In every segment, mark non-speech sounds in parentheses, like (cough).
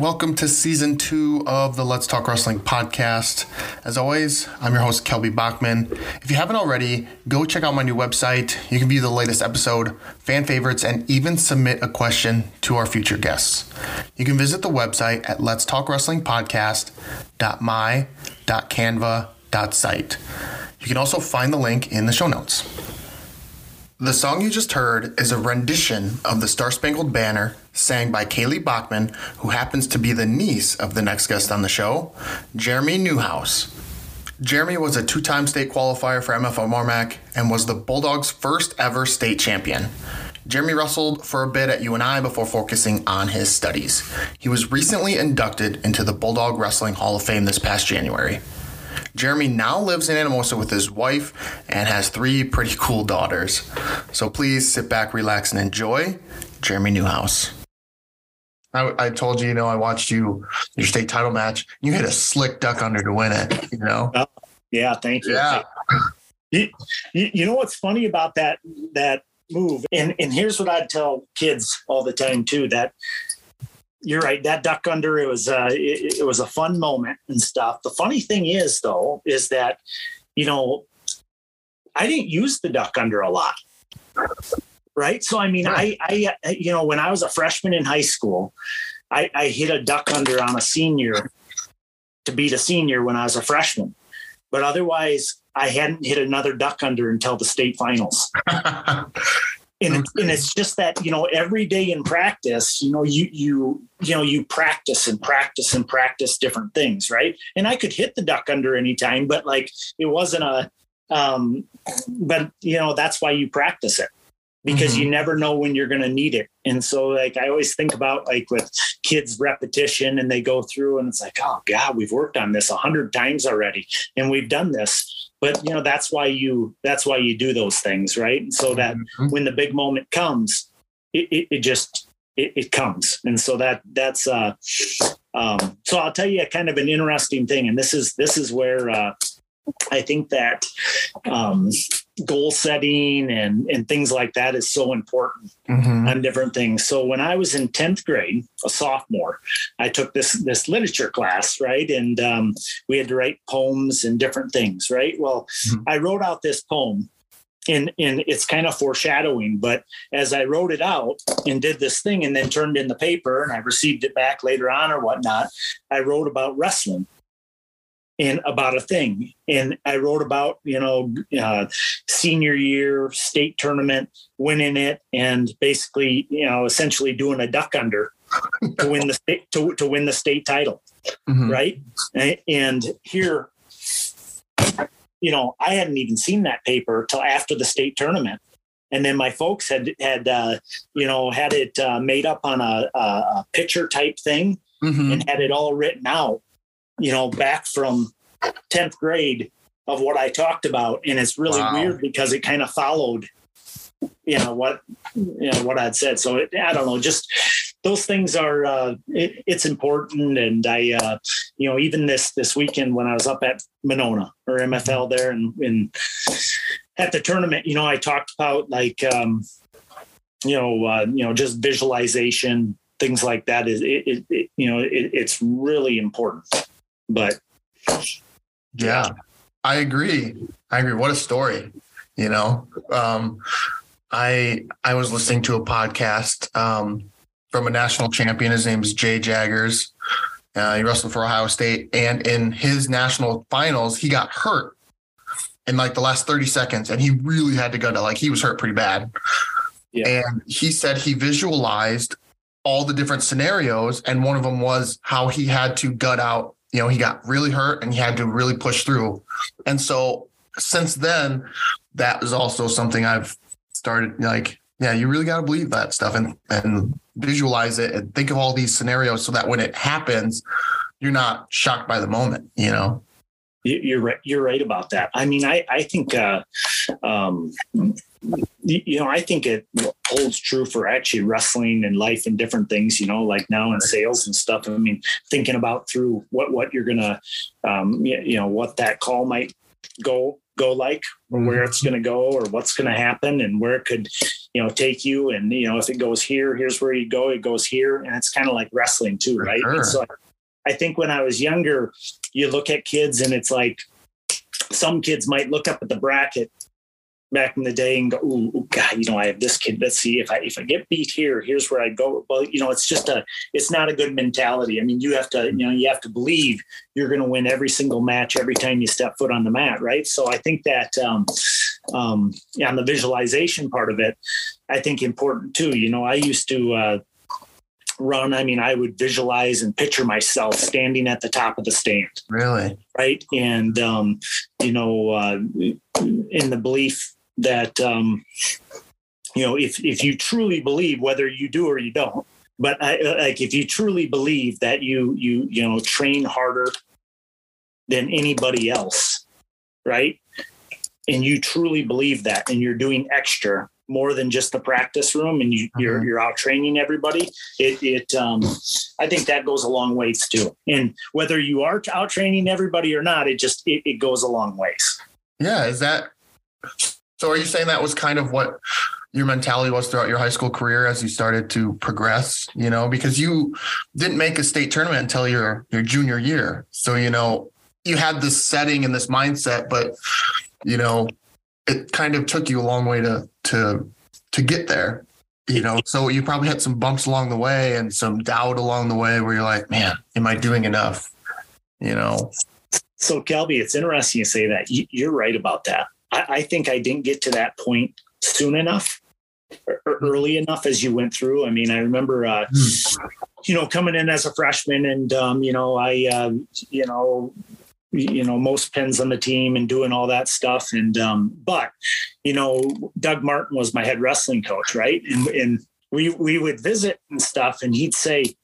Welcome to season two of the Let's Talk Wrestling podcast. As always, I'm your host, Kelby Bachman. If you haven't already, go check out my new website. You can view the latest episode, fan favorites, and even submit a question to our future guests. You can visit the website at Let's Talk Wrestling Podcast.my.canva.site. You can also find the link in the show notes. The song you just heard is a rendition of the Star Spangled Banner sang by Kaylee Bachman, who happens to be the niece of the next guest on the show, Jeremy Neuhaus. Jeremy was a two time state qualifier for MFL Marmac and was the Bulldogs' first ever state champion. Jeremy wrestled for a bit at UNI before focusing on his studies. He was recently inducted into the Bulldog Wrestling Hall of Fame this past January. Jeremy now lives in Anamosa with his wife and has three pretty cool daughters. So please sit back, relax, and enjoy Jeremy Neuhaus. I, I told you, you know, I watched you your state title match. You hit a slick duck under to win it. You know. Oh, yeah, thank you. Yeah. You, you, you know what's funny about that that move, and and here's what I tell kids all the time too that you're right. That duck under it was uh, it, it, was a fun moment and stuff. The funny thing is though is that you know I didn't use the duck under a lot, right? So I mean, right. I I you know when I was a freshman in high school, I, I hit a duck under on a senior to beat a senior when I was a freshman, but otherwise I hadn't hit another duck under until the state finals. (laughs) and it's, and it's just that you know every day in practice you know you you you know you practice and practice and practice different things right and i could hit the duck under any time but like it wasn't a um but you know that's why you practice it because mm-hmm. you never know when you're going to need it and so like i always think about like with kids repetition and they go through and it's like oh god we've worked on this a hundred times already and we've done this but you know that's why you that's why you do those things right And so that mm-hmm. when the big moment comes it, it, it just it, it, comes and so that that's uh um so i'll tell you a kind of an interesting thing and this is this is where uh I think that um, goal setting and and things like that is so important mm-hmm. on different things. So when I was in tenth grade, a sophomore, I took this this literature class, right, and um, we had to write poems and different things, right. Well, mm-hmm. I wrote out this poem. And, and it's kind of foreshadowing, but as I wrote it out and did this thing and then turned in the paper and I received it back later on or whatnot, I wrote about wrestling and about a thing. And I wrote about, you know, uh, senior year state tournament, winning it, and basically, you know, essentially doing a duck under to win the state to, to win the state title, mm-hmm. right? And here, you know, I hadn't even seen that paper till after the state tournament. And then my folks had had uh, you know had it uh, made up on a, a picture type thing mm-hmm. and had it all written out you know, back from 10th grade of what I talked about. And it's really wow. weird because it kind of followed, you know, what, you know, what I'd said. So it, I don't know, just those things are, uh, it, it's important. And I, uh, you know, even this, this weekend when I was up at Monona or MFL there and, and at the tournament, you know, I talked about like, um, you know, uh, you know, just visualization, things like that is, it, it, it you know, it's really important but yeah, I agree. I agree. What a story, you know. Um, I I was listening to a podcast um, from a national champion. His name is Jay Jaggers. Uh, he wrestled for Ohio State, and in his national finals, he got hurt in like the last 30 seconds, and he really had to go to like he was hurt pretty bad. Yeah. And he said he visualized all the different scenarios, and one of them was how he had to gut out you know, he got really hurt and he had to really push through. And so since then, that was also something I've started like, yeah, you really got to believe that stuff and, and visualize it and think of all these scenarios so that when it happens, you're not shocked by the moment, you know? You're right. You're right about that. I mean, I, I think, uh, um, you know, I think it holds true for actually wrestling and life and different things, you know, like now in sales and stuff. I mean, thinking about through what, what you're going to, um, you know, what that call might go, go like or where it's going to go or what's going to happen and where it could you know take you and you know if it goes here here's where you go it goes here and it's kind of like wrestling too right sure. so i think when i was younger you look at kids and it's like some kids might look up at the bracket back in the day and go, "Ooh, God, you know, I have this kid. Let's see if I if I get beat here, here's where I go." Well, you know, it's just a, it's not a good mentality. I mean, you have to, you know, you have to believe you're going to win every single match every time you step foot on the mat, right? So I think that, um, um, yeah, on the visualization part of it, I think important too. You know, I used to. Uh, run i mean i would visualize and picture myself standing at the top of the stand Really? right and um, you know uh, in the belief that um, you know if if you truly believe whether you do or you don't but I, like if you truly believe that you you you know train harder than anybody else right and you truly believe that and you're doing extra more than just the practice room and you, you're Mhm. you're out training everybody it it um i think that goes a long ways too and whether you are out training everybody or not it just it, it goes a long ways Yeah. Is that so? Are you saying that was kind of what your mentality was throughout your high school career as you started to progress? You know, because you didn't make a state tournament until your your junior year. So you know you had this setting and this mindset, but you know it kind of took you a long way to to to get there. You know, so you probably had some bumps along the way and some doubt along the way where you're like, man, am I doing enough? You know, So, Kelby, it's interesting you say that. You- You're right about that. I, I think I didn't get to that point soon enough early enough as you went through. I mean, I remember, uh, you know, coming in as a freshman and, um, you know, I, uh, you know, you know, most pins on the team and doing all that stuff. And, um, but, you know, Doug Martin was my head wrestling coach, right? And, and we, we would visit and stuff and he'd say,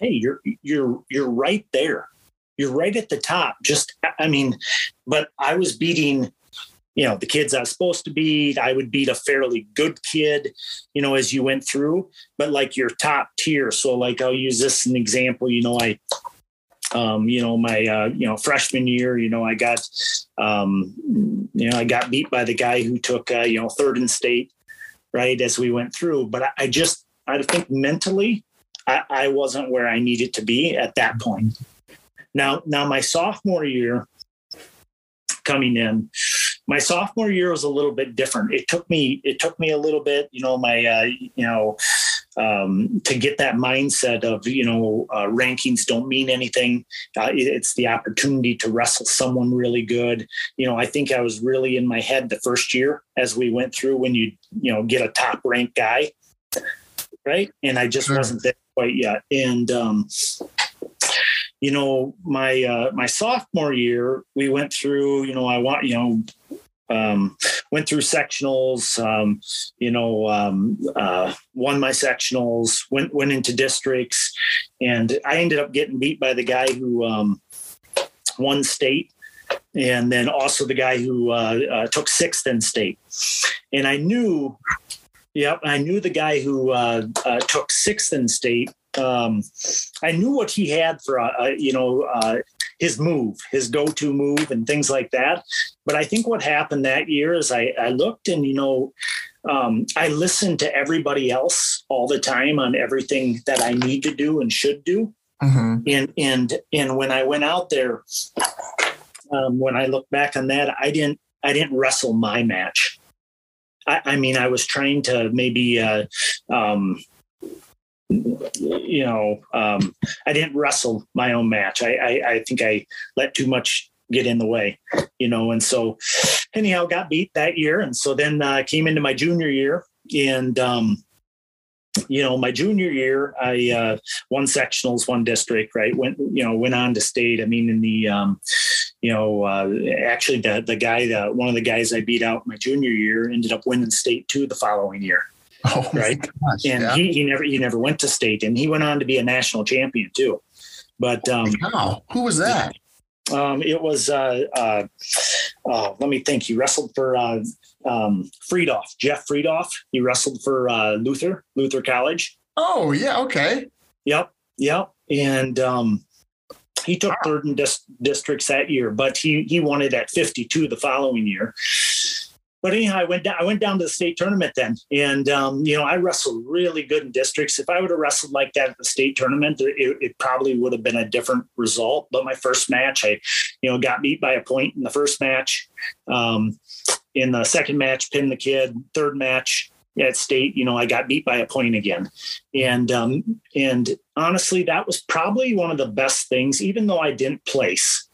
Hey, you're, you're, you're right there you're right at the top. Just, I mean, but I was beating, you know, the kids I was supposed to beat. I would beat a fairly good kid, you know, as you went through, but like your top tier. So, like, I'll use this as an example. You know, I, um, you know, my, uh, you know, freshman year, you know, I got, um, you know, I got beat by the guy who took, uh, you know, third in state, right, as we went through. But I, I just, I think mentally, I, I wasn't where I needed to be at that point. Now, now my sophomore year coming in, my sophomore year was a little bit different. It took me, it took me a little bit, you know, my, uh, you know, um, to get that mindset of, you know, uh, rankings don't mean anything. Uh, it- it's the opportunity to wrestle someone really good. You know, I think I was really in my head the first year as we went through when you, you know, get a top ranked guy. Right. And I just Sure. wasn't there quite yet. And, um, you know, my uh, my sophomore year, we went through. You know, I want you know, um, went through sectionals. Um, you know, um, uh, won my sectionals. Went went into districts, and I ended up getting beat by the guy who um, won state. And then also the guy who uh, uh, took sixth in state, and I knew, yep, I knew the guy who uh, uh, took sixth in state um, I knew what he had for, uh, uh, you know, uh, his move, his go-to move, and things like that. But I think what happened that year is I, I looked and you know, um, I listened to everybody else all the time on everything that I need to do and should do. Mhm. And and and when I went out there, um, when I look back on that, I didn't I didn't wrestle my match. I, I mean, I was trying to maybe. Uh, um, you know, um, I didn't wrestle my own match. I, I, I think I let too much get in the way, you know, and so anyhow, got beat that year. And so then uh, came into my junior year and, um, you know, my junior year, I uh, won sectionals, one district, right? Went, you know, went on to state. I mean, in the, um, you know, uh, actually the the guy, the, one of the guys I beat out my junior year ended up winning state two the following year (laughs) Oh, Right. gosh, and yeah. he, he never he never went to state and he went on to be a national champion too but um, Wow. Who was that? um, it was uh, uh, uh, let me think he wrestled for uh, um, Friedoff Jeff Friedoff he wrestled for uh, Luther Luther College Oh, yeah. Okay. yep yep and um, he took third in dis- districts that year, but he he won it at 52 the following year. But anyhow, I went down. I went down to the state tournament then, and um, you know I wrestled really good in districts. If I would have wrestled like that at the state tournament, it, it, probably would have been a different result. But my first match, I you know got beat by a point in the first match. Um, in the second match, pinned the kid. Third match, at state, you know, I got beat by a point again. And um, and honestly, that was probably one of the best things, even though I didn't place.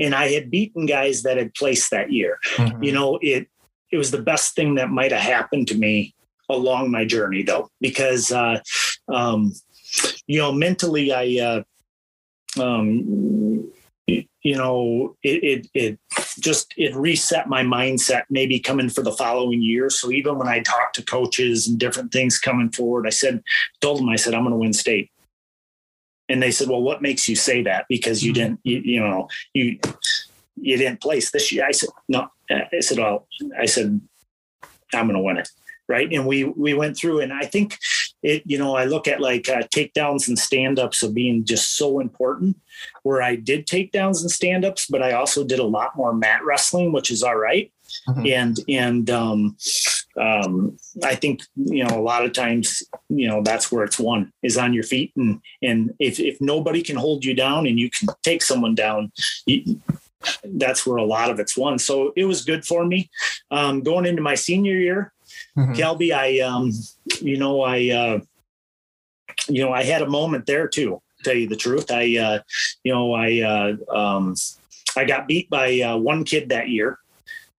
And I had beaten guys that had placed that year. Mm-hmm. You know, it it was the best thing that might have happened to me along my journey though, because uh, um, you know, mentally I uh, um, you know, it, it, it just, it reset my mindset maybe coming for the following year. So even when I talked to coaches and different things coming forward, I said, told them, I said, I'm going to win state. And they said, well, what makes you say that? Because you mm-hmm. didn't, you, you know, you, you didn't place this year. I said, no, I said, well, I said, I'm going to win it. Right. And we, we went through and I think it, you know, I look at like uh, takedowns and stand ups of being just so important where I did takedowns and stand ups, but I also did a lot more mat wrestling, which is all right. mm-hmm. And, and, um, um, I think, you know, a lot of times, you know, that's where it's won is on your feet. And, and if, if nobody can hold you down and you can take someone down, you, that's where a lot of it's won. So it was good for me. Um, going into my senior year, mm-hmm. Kelby, I, um, you know, I, uh, you know, I had a moment there too. Tell you the truth, I, uh, you know, I, uh, um, I got beat by uh, one kid that year.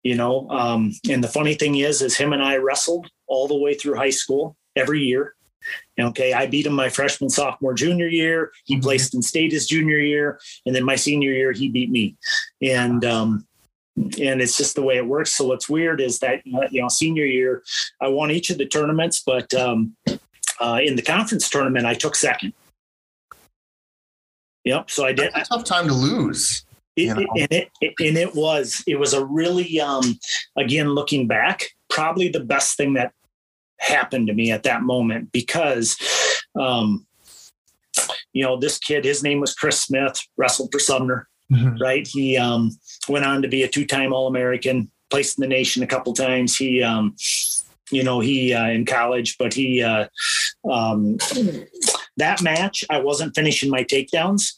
You know, um, and the funny thing is, is him and I wrestled all the way through high school every year. Okay, I beat him my freshman, sophomore, junior year. He mm-hmm. placed in state his junior year, and then my senior year he beat me. And um, and it's just the way it works. So what's weird is that you know senior year I won each of the tournaments, but um, uh, in the conference tournament I took second. Yep. So I did. That's a tough time to lose. It, you know? and it and it was it was a really um, again looking back probably the best thing that happened to me at that moment because um, you know this kid his name was Chris Smith wrestled for Sumner mm-hmm. right? He um, went on to be a two-time All-American, placed in the nation a couple times. He, um, you know, he uh, in college, but he uh, um, that match I wasn't finishing my takedowns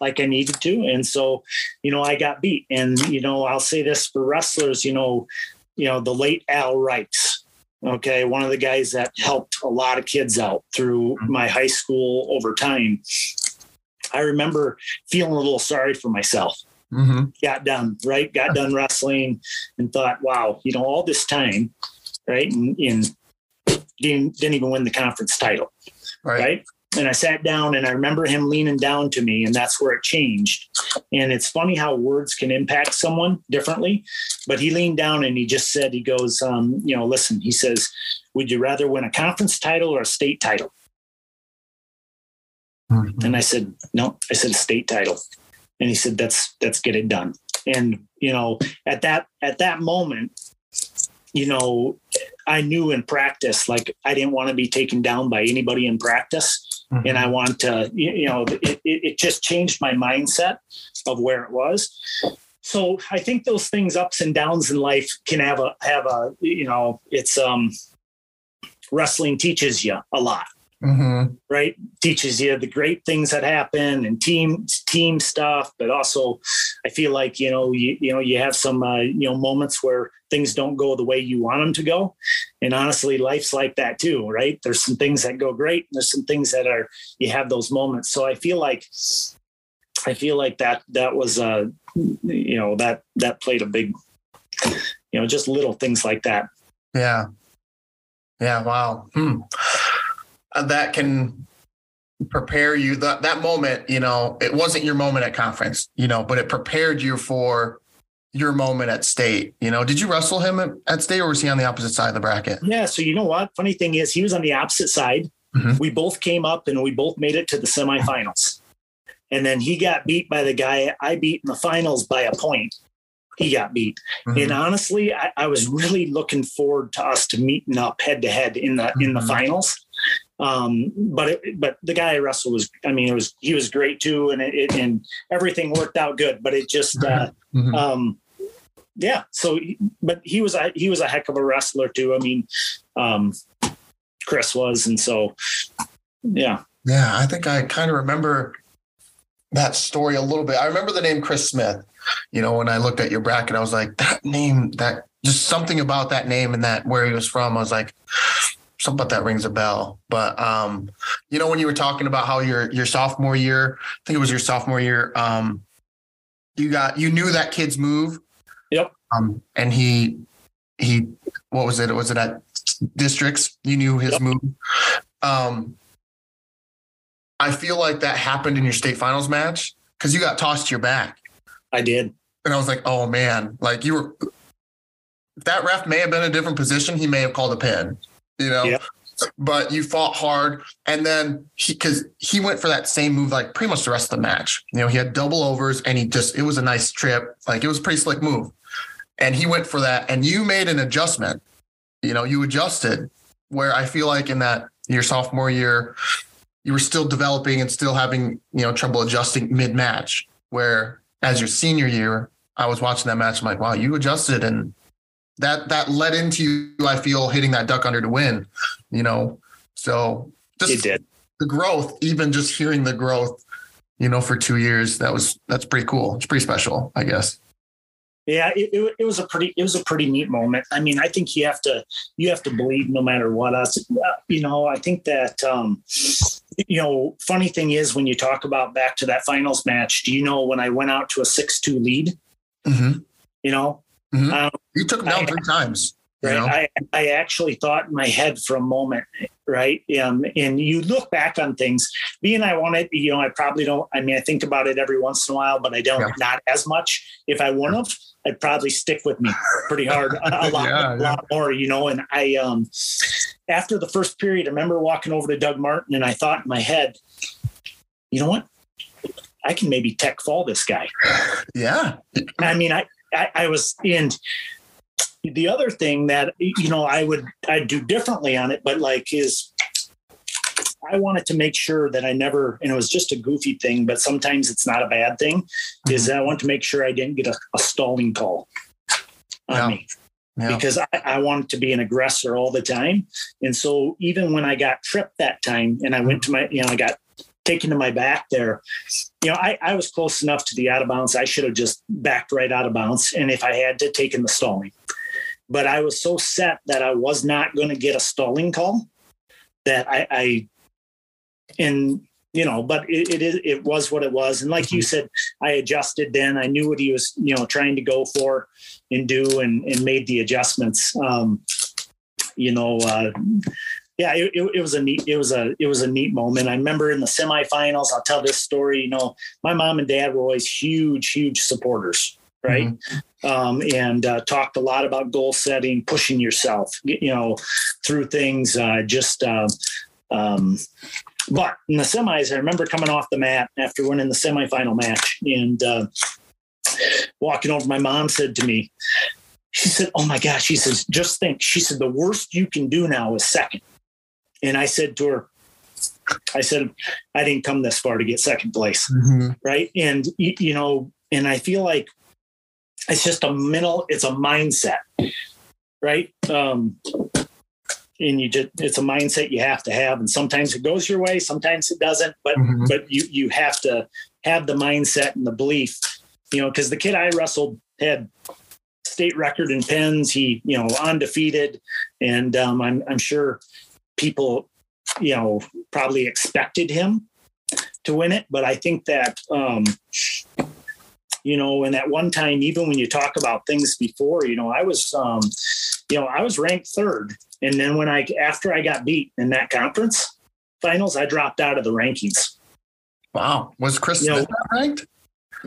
like I needed to, and so you know I got beat. And you know I'll say this for wrestlers, you know, you know the late Al Reichs okay one of the guys that helped a lot of kids out through mm-hmm. my high school over time I remember feeling a little sorry for myself. Mm-hmm. Got done, right? Got done wrestling and thought, wow, you know, all this time, right? And, and didn't, didn't even win the conference title, right. right? And I sat down and I remember him leaning down to me, and that's where it changed. And it's funny how words can impact someone differently. But he leaned down and he just said, he goes, um, you know, listen, he says, would you rather win a conference title or a state title? Mm-hmm. And I said, no, I said a state title. And he said, that's, let's get it done. And, you know, at that, at that moment, you know, I knew in practice, like I didn't want to be taken down by anybody in practice. Mm-hmm. And I want to, you know, it, it just changed my mindset of where it was. So I think those things, ups and downs in life, can have a have a you know, it's um, wrestling teaches you a lot mm-hmm. right? Teaches you the great things that happen and team team stuff, but also I feel like you know you you know you have some uh, you know moments where things don't go the way you want them to go, and honestly, life's like that too, right? There's some things that go great, and there's some things that are you have those moments. So I feel like I feel like that that was uh you know that that played a big you know just little things like that. Yeah. Yeah. Wow. Hmm that can prepare you that that moment you know it wasn't your moment at conference you know but it prepared you for your moment at state you know did you wrestle him at, at state or was he on the opposite side of the bracket yeah so you know what funny thing is he was on the opposite side mm-hmm. we both came up and we both made it to the semifinals and then he got beat by the guy i beat in the finals by a point he got beat. Mm-hmm. And honestly, I, I, was really looking forward to us to meeting up head to head in the mm-hmm. in the finals Um, but it, but the guy I wrestled was, I mean, it was he was great too, and it, it and everything worked out good. But it just, uh, Mhm. um, yeah. So, but he was a he was a heck of a wrestler too. I mean, um, Chris was, and so yeah, Yeah, I think I kind of remember that story a little bit. I remember the name Chris Smith. You know, when I looked at your bracket, I was like, that name, that just something about that name and that where he was from. I was like, something about that rings a bell. But um, you know, when you were talking about how your your sophomore year, I think it was your sophomore year, um, you got you knew that kid's move. Yep. Um, and he he what was it? Was it at districts? You knew his Yep. move. Um I feel like that happened in your state finals match because you got tossed to your back. I did. And I was like, oh man, like you were that ref may have been a different position. He may have called a pin, you know. Yep. But you fought hard, and then he because he went for that same move like pretty much the rest of the match. You know, he had double overs, and he just it was a nice trip. Like it was a pretty slick move, and he went for that, and you made an adjustment. You know, you adjusted where I feel like in that your sophomore year, you were still developing and still having you know trouble adjusting mid match. Where as your senior year, I was watching that match. I'm like, wow, you adjusted, and that that led into you. I feel hitting that duck under to win. You know, so It just did. the growth, even just hearing the growth, you know, for two years, that was that's pretty cool. It's pretty special, I guess. Yeah, it, it, it was a pretty it was a pretty neat moment. I mean, I think you have to you have to believe no matter what. Us, you know, I think that um, you know, funny thing is when you talk about back to that finals match. Do you know when I went out to a six two lead? Mm-hmm. You know, Mhm. um, You took him down I- three times. You know? I I actually thought in my head for a moment, right? Um, and you look back on things. Being I want wanted, you know, I probably don't. I mean, I think about it every once in a while, but I don't Yeah. not as much. If I wouldn't have, I'd probably stick with me pretty hard, a, a (laughs) lot, Yeah, a yeah. lot more, you know. And I, um, after the first period, I remember walking over to Doug Martin, and I thought in my head, you know what? I can maybe tech fall this guy. yeah. I mean, I, I, I was in the other thing that, you know, I would, I'd do differently on it, but like is I wanted to make sure that I never, and it was just a goofy thing, but sometimes it's not a bad thing is mm-hmm. that I want to make sure I didn't get a, a stalling call on Yeah. me Yeah. because I, I wanted to be an aggressor all the time. And so even when I got tripped that time and I went mm-hmm. to my, you know, I got taken to my back there, you know, I, I was close enough to the out of bounds. I should have just backed right out of bounds. And if I had to, taken the stalling. But I was so set that I was not going to get a stalling call that I, I and you know, but it, it is it was what it was. And like you said, I adjusted then. I knew what he was, you know, trying to go for and do and, and made the adjustments. Um, you know, uh, yeah, it, it, it was a neat, it was a, it was a neat moment. I remember in the semifinals, I'll tell this story, you know, my mom and dad were always huge, huge supporters. Right. Um, and uh, talked a lot about goal setting, pushing yourself, you know, through things, uh, just, uh, um, but in the semis, I remember coming off the mat after winning the semifinal match and uh, walking over. My mom said to me, she said, Oh my gosh, she says, just think, she said, the worst you can do now is second. And I said to her, I said, I didn't come this far to get second place. Mhm. Right. And, you, know, and I feel like it's just a mental, it's a mindset. Right. Um, and you just it's a mindset you have to have and sometimes it goes your way sometimes it doesn't but Mhm. but you you have to have the mindset and the belief you know because the kid i wrestled had state record in pins he you know undefeated and um, I'm, I'm sure people you know probably expected him to win it. But i think that um you know and at one time even when you talk about things before you know i was um you know i was ranked third. And then when i after i got beat in that conference finals i dropped out of the rankings. Wow. Was Chris You know- ranked?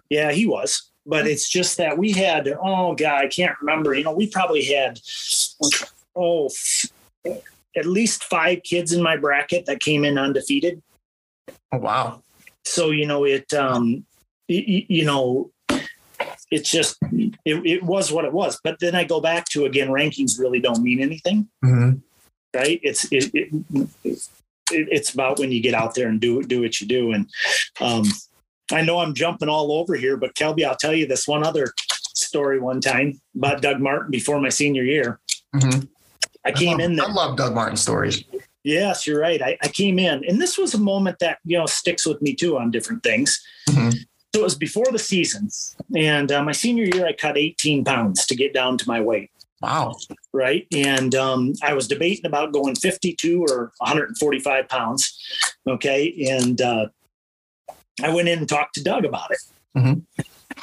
yeah he was. But it's just that we had oh god i can't remember. You know we probably had oh at least five kids in my bracket that came in undefeated Oh, wow. so you know it um y- you know it's just it, it was what it was but then i go back to again rankings really don't mean anything Mhm. right it's it, it, it, it's about when you get out there and do do what you do. And um, I know I'm jumping all over here, but Kelby, I'll tell you this one other story one time about Doug Martin before my senior year. Mhm. I came love, in there. I love Doug Martin stories. Yes, you're right. I, I came in, and this was a moment that you know sticks with me too on different things. Mhm. So it was before the season, and uh, my senior year, I cut 18 pounds to get down to my weight. Wow. Right, and um, I was debating about going 52 or 145 pounds. Okay, and uh, I went in and talked to Doug about it. Mhm.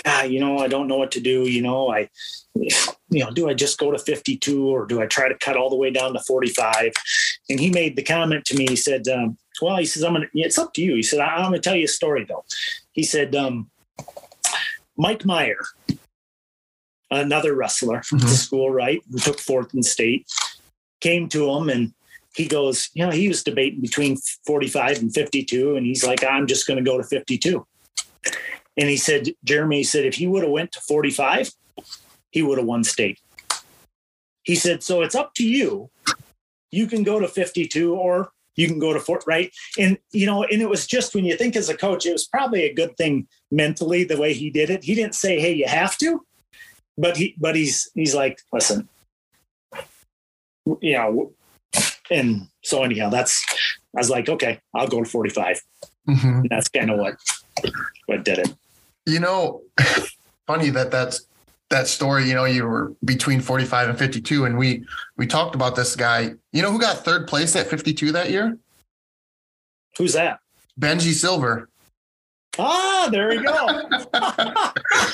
Ah, you know, I don't know what to do. You know, I, you know, do I just go to 52 or do I try to cut all the way down to 45? And he made the comment to me. He said, um, "Well, he says I'm gonna. It's up to you." He said, "I'm gonna tell you a story though." He said, um, "Mike Meyer, another wrestler from the Mhm. school, right, who took fourth in state, came to him and." He goes, you know, he was debating between 45 and 52, and he's like, I'm just going to go to 52. And he said, Jeremy, he said, if he would have went to 45, he would have won state. He said, so it's up to you. You can go to 52 or you can go to four, right? And, you know, and it was just when you think as a coach, it was probably a good thing mentally the way he did it. He didn't say, hey, you have to, but he, but he's, he's like, listen, you know, and so anyhow, that's, I was like, okay, I'll go to 45. Mhm. That's kind of what, what did it. You know, (laughs) funny that that's that story. You know, you were between 45 and 52, and we we talked about this guy. You know who got third place at 52 that year? Who's that? Benji Silver. Ah, there we go. (laughs)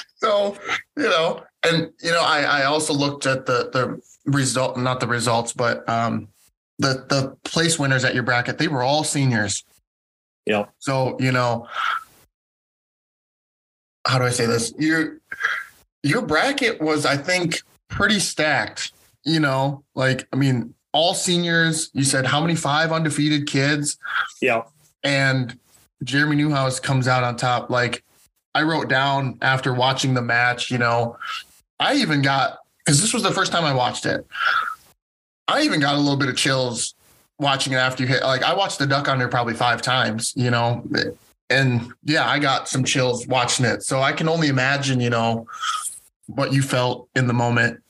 (laughs) so you know, and you know, I I also looked at the the result, not the results, but um the the place winners at your bracket. They were all seniors. Yeah. So you know, how do I say this? Your your bracket was, I think, pretty stacked. You know, like I mean, all seniors. You said how many? Five undefeated kids yeah. and Jeremy Neuhaus comes out on top. Like I wrote down after watching the match, you know, I even got because this was the first time I watched it. I even got a little bit of chills watching it after you hit. Like I watched the Duck Under probably five times, you know, and yeah, I got some chills watching it. So I can only imagine, you know, what you felt in the moment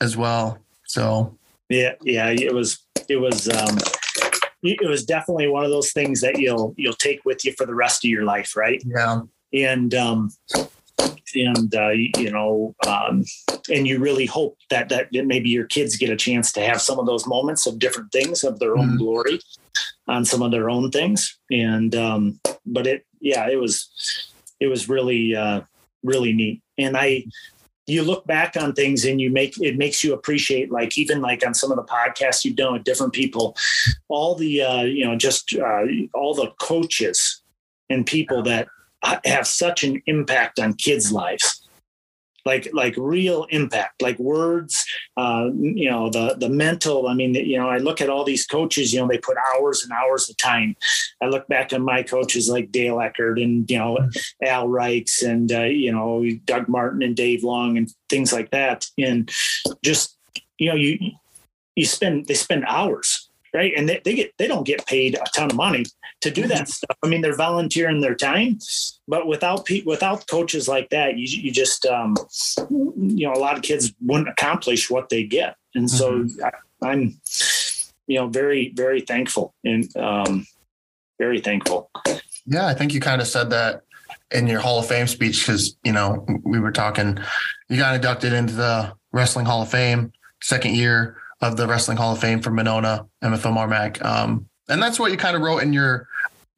as well. So Yeah. Yeah. It was, it was, um, it was definitely one of those things that you'll, you'll take with you for the rest of your life. Right. yeah, And, um, and, uh, you know, um, and you really hope that, that maybe your kids get a chance to have some of those moments of different things of their own Mhm. glory on some of their own things. And, um, but it, yeah, it was, it was really, uh, really neat. And I, you look back on things and you make it makes you appreciate like even like on some of the podcasts you've done with different people all the uh you know just uh all the coaches and people that have such an impact on kids lives like like real impact like words uh you know the the mental i mean you know i look at all these coaches you know they put hours and hours of time. I look back on my coaches like dale eckert and you know al reichs and uh, you know doug martin and dave long and things like that. And just you know you you spend they spend hours right? And they, they get they don't get paid a ton of money to do that stuff. I mean they're volunteering their time but without pe- without coaches like that you, you just um, you know a lot of kids wouldn't accomplish what they get. And so I, i'm you know very very thankful and um, very thankful. Yeah, I think you kind of said that in your Hall of Fame speech because you know we were talking. You got inducted into the Wrestling Hall of Fame, second year of the Wrestling Hall of Fame for Monona, MFL Marmac, um, and that's what you kind of wrote in your.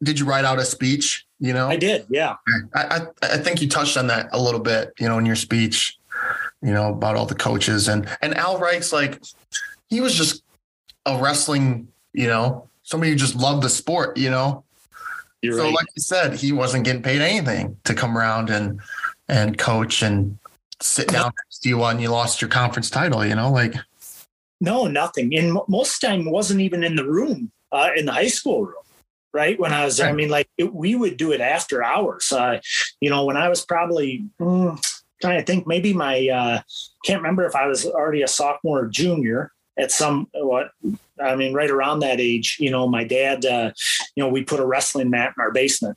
Did you write out a speech? You know, i did yeah I, I I think you touched on that a little bit. You know, in your speech, you know about all the coaches and and Al Reich's like he was just a wrestling. You know, somebody who just loved the sport. You know, you're so, right like you said, he wasn't getting paid anything to come around and and coach and sit down (laughs) next to you when you lost your conference title. You know, like No, nothing. And mo- most time wasn't even in the room, uh, in the high school room. Right when I was, there. I mean, like it, we would do it after hours. Uh, you know, when I was probably mm, trying to think, maybe my uh, can't remember if I was already a sophomore or junior at some what I mean, right around that age, you know, my dad, uh, you know, we put a wrestling mat in our basement,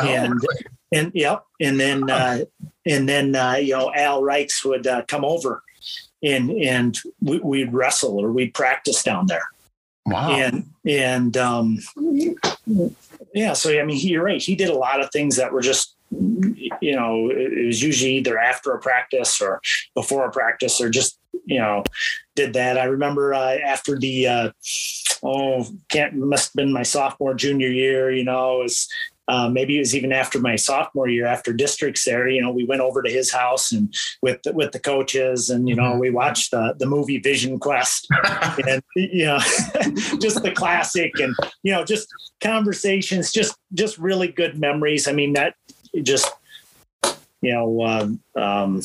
Oh, and really? and yep, and then uh, and then uh, you know Al Reichs would uh, come over, and and we, we'd wrestle or we'd practice down there, wow. and and um, yeah, so I mean, he, you're right. He did a lot of things that were just you know it was usually either after a practice or before a practice or just you know did that. I remember uh, after the uh, oh can't must have been my sophomore junior year. You know, it was uh, maybe it was even after my sophomore year after districts there you know we went over to his house and with the, with the coaches and you know we watched the, the movie vision quest (laughs) and you know (laughs) just the classic and you know just conversations just just really good memories. I mean that just you know um, um,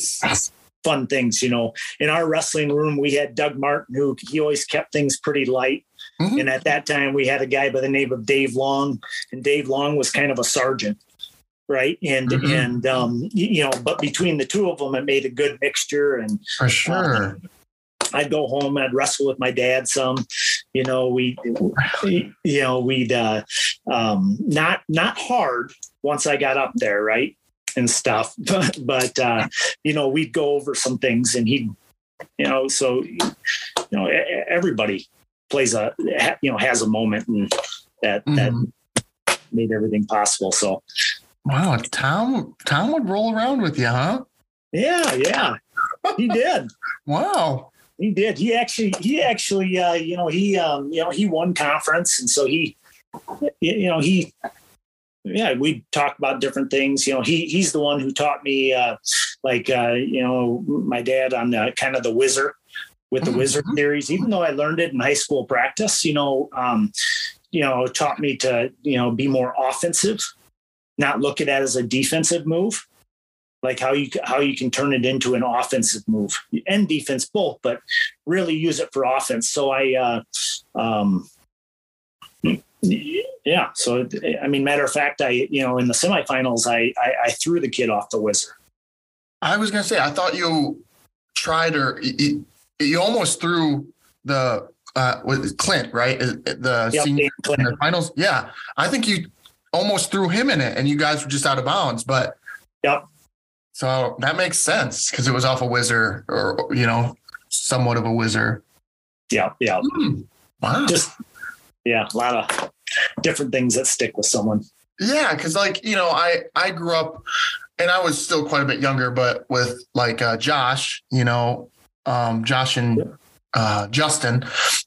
fun things you know. In our wrestling room we had doug martin who he always kept things pretty light Mhm. and at that time, we had a guy by the name of Dave Long, and Dave Long was kind of a sergeant, right? And Mhm. and um, you know, but between the two of them, it made a good mixture. And For sure. I'd go home, I'd wrestle with my dad some. You know, we, you know, we'd uh, um, not not hard once I got up there, right, and stuff. (laughs) But but uh, you know, we'd go over some things, and he'd, you know, so you know, everybody plays a you know has a moment and that that made everything possible. So Wow. Tom Tom would roll around with you, huh? yeah, yeah, he did. (laughs) Wow. He did. He actually, he actually, uh, you know, he, um, you know, he won conference, and so he, you know, he, yeah, we talk about different things. You know, he he's the one who taught me, uh, like, uh, you know, my dad on the kind of the whizzer with the Mhm. whizzer theories. Even though I learned it in high school practice, you know, um, you know, taught me to, you know, be more offensive, not look at it as a defensive move like how you how you can turn it into an offensive move and defense both, but really use it for offense. So I, uh, um, yeah. So I mean, matter of fact, I you know in the semifinals, I I, I threw the kid off the whizzer. I was gonna say I thought you tried or you, you almost threw the uh Clint right Uh, the Yep, senior in the finals. Yeah, I think you almost threw him in it, and you guys were just out of bounds. But Yep. So that makes sense because it was off a whizzer or you know somewhat of a whizzer. Yeah, yeah. Hmm. Wow. Just yeah, a lot of different things that stick with someone. Yeah, because like you know, I I grew up, and I was still quite a bit younger, but with like uh, Josh, you know, um, Josh and uh, Justin,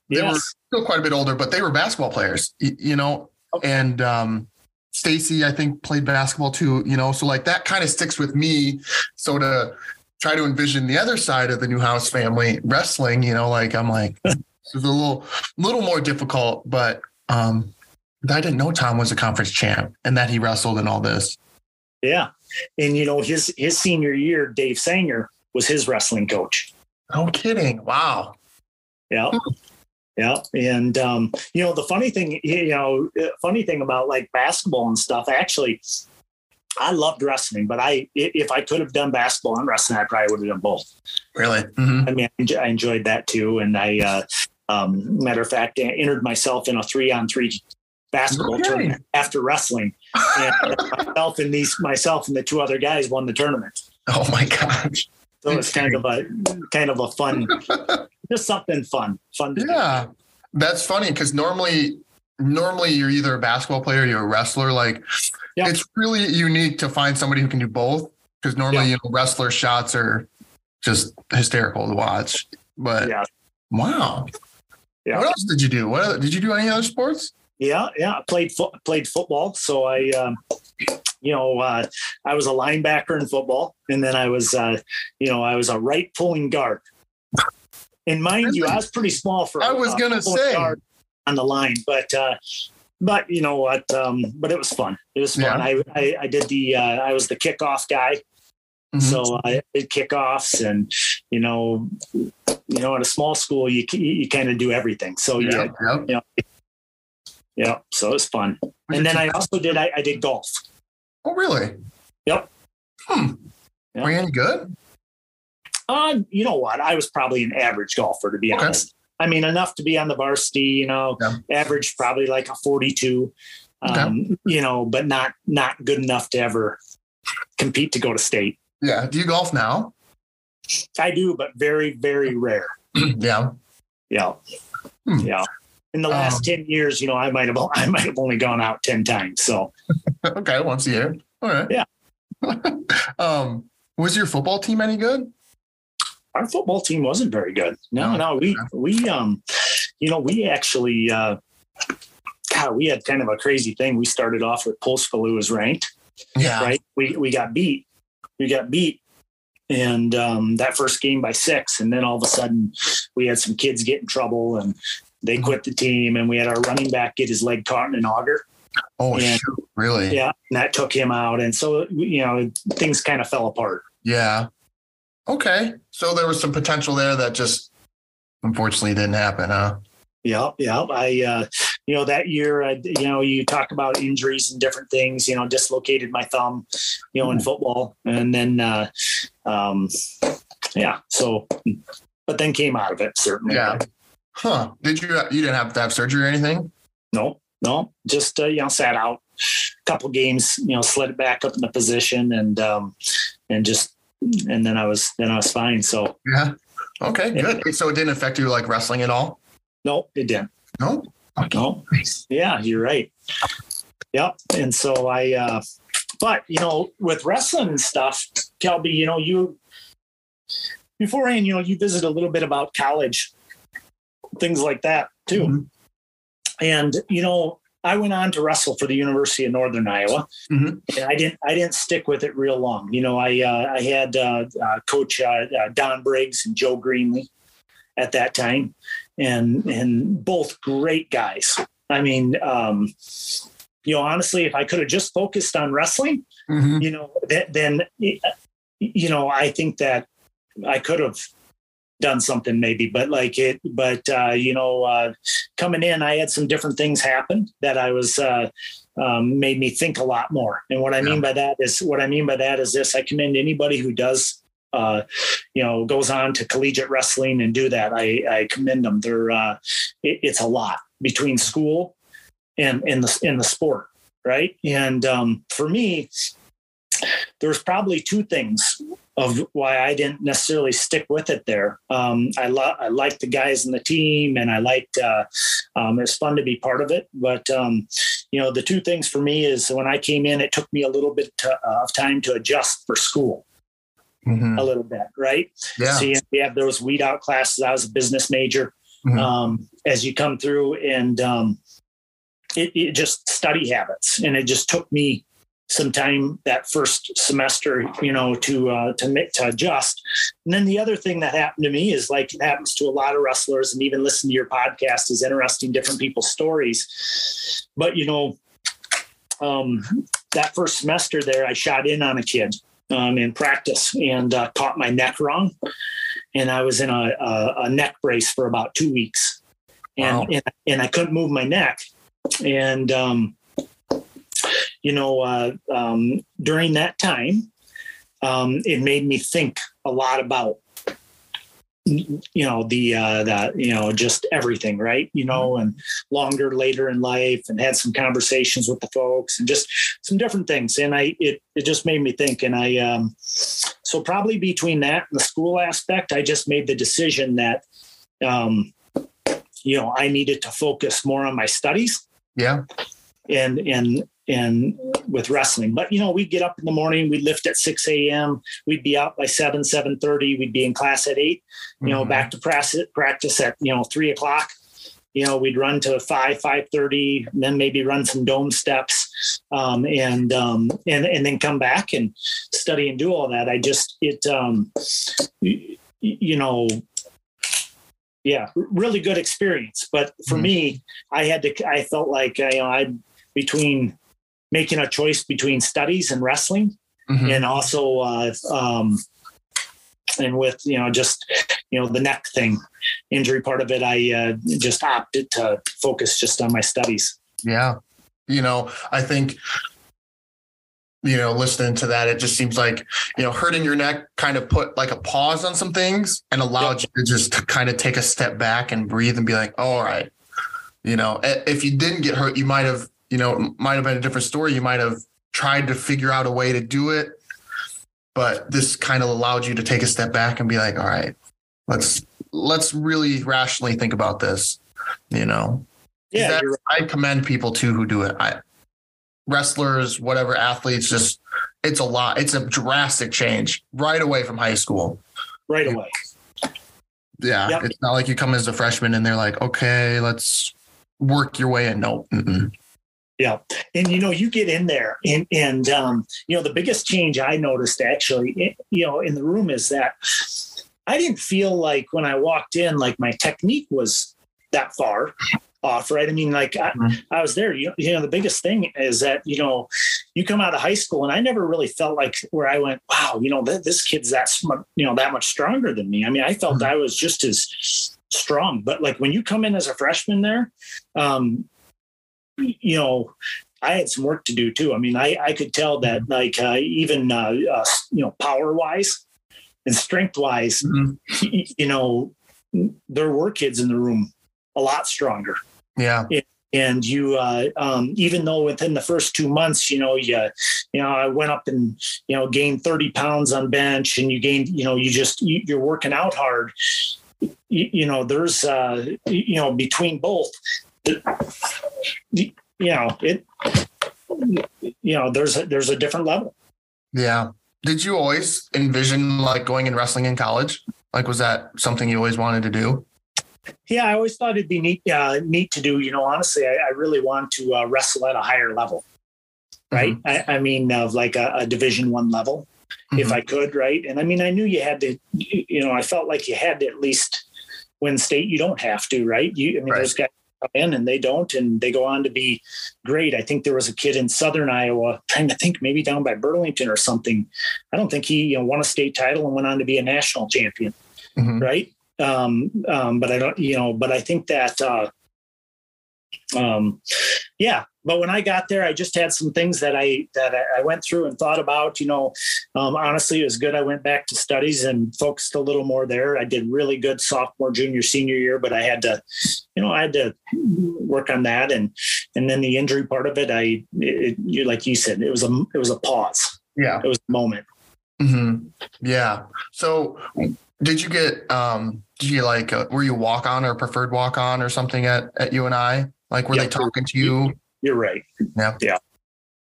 they were still quite a bit older, but they were basketball players, you know, and um, Stacy I think played basketball too, you know, so like that kind of sticks with me. So to try to envision the other side of the Neuhaus family wrestling, you know, like I'm like (laughs) it's a little little more difficult, but um, I didn't know Tom was a conference champ and that he wrestled and all this. Yeah, and you know his his senior year, Dave Sanger was his wrestling coach. No kidding. Wow. Yeah. Yeah. And, um, you know, the funny thing, you know, uh, funny thing about like basketball and stuff, actually, I loved wrestling, but I, i- if I could have done basketball and wrestling, I probably would have done both. Really? Mhm. I mean, I I enjoyed that too. And I, uh, um, matter of fact, I entered myself in a three on three basketball Okay. tournament after wrestling. And (laughs) myself and these, myself and the two other guys won the tournament. Oh my gosh. So it's kind of a, kind of a fun, (laughs) just something fun, fun. To do. Yeah. That's funny because normally normally you're either a basketball player or you're a wrestler. Like Yeah. it's really unique to find somebody who can do both. Because normally, Yeah. you know, wrestler shots are just hysterical to watch. But Yeah. wow. Yeah. What else did you do? What other, did you do any other sports? Yeah, yeah. I played fo- played football, so I, um, you know, uh, I was a linebacker in football, and then I was, uh, you know, I was a right pulling guard. And mind you, I was pretty small for. I was a gonna say. guard on the line, but uh, but you know what? Um, but it was fun. It was fun. Yeah. I, I I did the uh, I was the kickoff guy, Mhm. so I did kickoffs, and you know, you know, at a small school, you you, you kind of do everything. So yeah, Yep, yep. Yeah. So it was fun. And then I also did I, I did golf. Oh, really? Yep. Hmm. Were you any good? Uh, you know what? I was probably an average golfer, to be Okay. honest. I mean, enough to be on the varsity. You know, Yeah. average probably like a forty-two. Um, You know, but not not good enough to ever compete to go to state. Yeah. Do you golf now? I do, but very very rare. (clears throat) yeah. Yeah, Hmm. yeah. In the last Um, ten years, you know, I might have (laughs) I might have only gone out ten times. So (laughs) Okay. Once a year. All right. Yeah. (laughs) um, was your football team any good? our football team wasn't very good. No, Oh, no, we we um, you know, we actually uh, God, we had kind of a crazy thing. We started off with Postville was ranked, Yeah. right? We we got beat, we got beat, and um, that first game by six, and then all of a sudden we had some kids get in trouble and. They quit the team, and we had our running back get his leg caught in an auger. Oh, Yeah. shoot. Really? Yeah, and that took him out, and so you know things kind of fell apart. Yeah. Okay. So there was some potential there that just unfortunately didn't happen, huh? Yeah, yeah. I, uh, you know, that year, I, you know, you talk about injuries and different things. You know, dislocated my thumb, you know, in football, and then, uh, um, yeah. So, but then came out of it certainly. Yeah. Huh. Did you you didn't have to have surgery or anything? No, no, just uh, you know, sat out a couple games. You know, slid it back up in the position, and um, and just, and then I was then I was fine. So Yeah. Okay, good. So it didn't affect you like wrestling at all? no, it didn't. No. No. Yeah, you're right. Yep. And so I, uh, but you know, with wrestling and stuff, Kelby, you know, you beforehand, you know, you visit a little bit about college, things like that too. Mhm. And you know, I went on to wrestle for the University of Northern Iowa, Mhm. and I didn't. I didn't stick with it real long. You know, I uh, I had uh, uh, Coach uh, uh, Don Briggs and Joe Greenlee at that time, and and both great guys. I mean, um, you know, honestly, if I could have just focused on wrestling, Mhm. you know, th- then you know, I think that I could have done something maybe, but like it, but uh, you know, uh, coming in, I had some different things happen that I was uh, um, made me think a lot more. And what I mean by that is, what I mean by that is this: I commend anybody who does. Uh, you know, goes on to collegiate wrestling and do that. I, I commend them. They're uh, it, it's a lot between school and in the in the sport, right? And um, for me, there's probably two things of why I didn't necessarily stick with it there. Um, I love I liked the guys in the team, and I liked uh, um, it's fun to be part of it. But um, you know, the two things for me is when I came in, it took me a little bit to, uh, of time to adjust for school Mhm. a little bit, right? Yeah. So you, you have those weed out classes. I was a business major. Mhm. Um, as you come through, and um, it, it just study habits, and it just took me some time that first semester, you know, to uh, to make to adjust. And then the other thing that happened to me is like it happens to a lot of wrestlers, and even listen to your podcast is interesting, different people's stories. But you know, um, that first semester there, I shot in on a kid um, in practice and uh, caught my neck wrong, and I was in a, a, a neck brace for about two weeks, and Wow. and, and I couldn't move my neck, and um, you know, uh, um, during that time, um, it made me think a lot about you know the uh the you know just everything right? You know and longer later in life and had some conversations with the folks and just some different things. And i it it just made me think. And i um so probably between that and the school aspect i just made the decision that um you know i needed to focus more on my studies. Yeah. and and and with wrestling. But you know, we'd get up in the morning, we'd lift at 6 a.m., we'd be out by 7, 7:30, we'd be in class at 8, you know, Mhm. back to practice practice at you know three o'clock. You know, we'd run to five, five thirty, then maybe run some dome steps, um, and um, and and then come back and study and do all that. I just it, um, y- you know, yeah, really good experience. But for Mhm. me, I had to. I felt like I, you know, I between making a choice between studies and wrestling, Mhm. and also uh, um, and with you know just you know the neck thing injury part of it i uh, just opted to focus just on my studies Yeah. You know, I think you know, listening to that, it just seems like, you know, hurting your neck kind of put like a pause on some things and allowed yep. you to just kind of take a step back and breathe and be like, oh, all right. You know, if you didn't get hurt, you might have, you know, might have been a different story. You might have tried to figure out a way to do it. But this kind of allowed you to take a step back and be like, all right, let's let's really rationally think about this, you know. Yeah, I commend people too who do it. I wrestlers, whatever athletes, just it's a lot. It's a drastic change right away from high school. Right away. Yeah, yep. it's not like you come as a freshman and they're like, okay, let's work your way in. No. Mm-mm. Yeah. And, you know, you get in there and, and um, you know, the biggest change I noticed actually, you know, in the room is that I didn't feel like when I walked in, like my technique was that far off, right? I mean, like I, mm-hmm. I, was there. You, you know, the biggest thing is that you know, you come out of high school, and I never really felt like where I went, wow, you know, th- this kid's that sm- you know that much stronger than me. I mean, I felt mm-hmm. I was just as strong, but like when you come in as a freshman there, um, you know. I had some work to do too. I mean, I, I could tell that mm-hmm. like uh, even uh, uh, you know power wise and strength wise, mm-hmm. (laughs) you know, there were kids in the room a lot stronger. Yeah. And you, uh, um, even though within the first two months, you know, you, you know, I went up and you know gained thirty pounds on bench, and you gained, you know, you just you, are working out hard. You, you know, there's, uh, you know, between both, you know, it, you know, there's a, there's a different level. Yeah. Did you always envision like going and wrestling in college? Like, was that something you always wanted to do? Yeah, I always thought it'd be neat, uh, neat to do. You know, honestly, I, I really want to uh, wrestle at a higher level, right? Mm-hmm. I, I, mean, of like a, a Division One level, mm-hmm. if I could, right? And I mean, I knew you had to. You know, I felt like you had to at least win state. You don't have to, right? You, I mean, right. those guys in and they don't, and they go on to be great. I think there was a kid in Southern Iowa, trying to think maybe down by Burlington or something. I don't think he you know, won a state title and went on to be a national champion, mm-hmm. right? Um, um, but I don't, you know, but I think that, uh, um, yeah, but when I got there, I just had some things that I that I went through and thought about. You know, um, honestly, it was good. I went back to studies and focused a little more there. I did really good sophomore, junior, senior year, but I had to, you know, I had to work on that. And and then the injury part of it, I, it, you like you said, it was a it was a pause. Yeah, it was a moment. Mm-hmm. Yeah. So did you get um did you like uh, were you walk on or preferred walk on or something at at UNI? Like were they talking to you? You're right. Yeah. Yeah.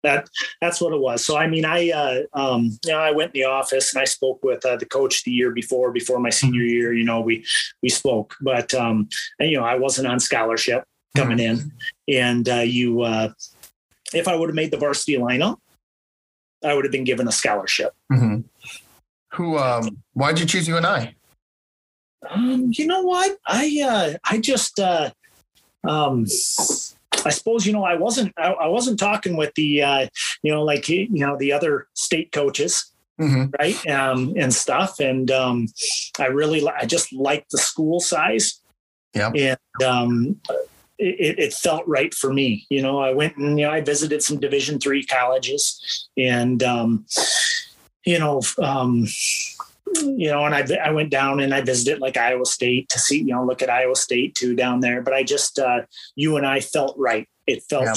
That that's what it was. So I mean, I uh, um, you know I went in the office and I spoke with uh, the coach the year before before my senior mm-hmm. year. You know we we spoke, but um, and, you know I wasn't on scholarship coming mm-hmm. in, and uh, you uh, if I would have made the varsity lineup, I would have been given a scholarship. Mm-hmm. Who? Um, why'd you choose UNI? Um, you know what? I uh, I just uh, um, I suppose you know I wasn't I, I wasn't talking with the uh, you know like you know the other state coaches. Mm-hmm. right um, and stuff and um, i really i just liked the school size yeah and um, it, it, felt right for me you know i went and you know i visited some division three colleges and um, you know, um, you know, and I, I went down and I visited like Iowa State to see, you know, look at Iowa State too down there. But I just, uh, I felt right. It felt, yeah.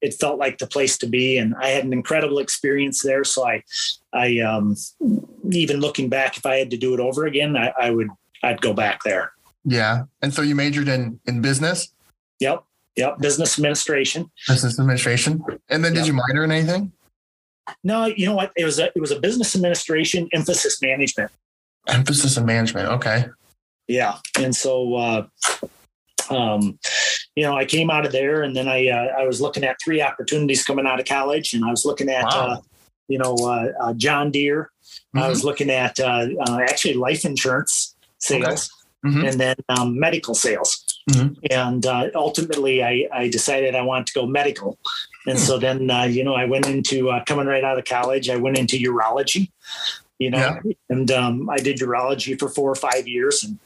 it felt like the place to be. And I had an incredible experience there. So I, I, um, even looking back, if I had to do it over again, I, I would, I'd go back there. Yeah. And so you majored in, in business? Yep. Yep. Business administration. Business administration. And then yep. did you minor in anything? No, you know what? It was a it was a business administration emphasis management. Emphasis in management. Okay. Yeah, and so uh, um, you know, I came out of there, and then I uh, I was looking at three opportunities coming out of college, and I was looking at wow. uh, you know uh, uh John Deere. Mm-hmm. I was mm-hmm. looking at uh, uh, actually life insurance sales, okay. mm-hmm. and then um, medical sales. Mm-hmm. And ultimately, I, I decided I wanted to go medical. And so then, uh, you know, I went into uh, coming right out of college, I went into urology, you know, yeah. and um, I did urology for four or five years. And,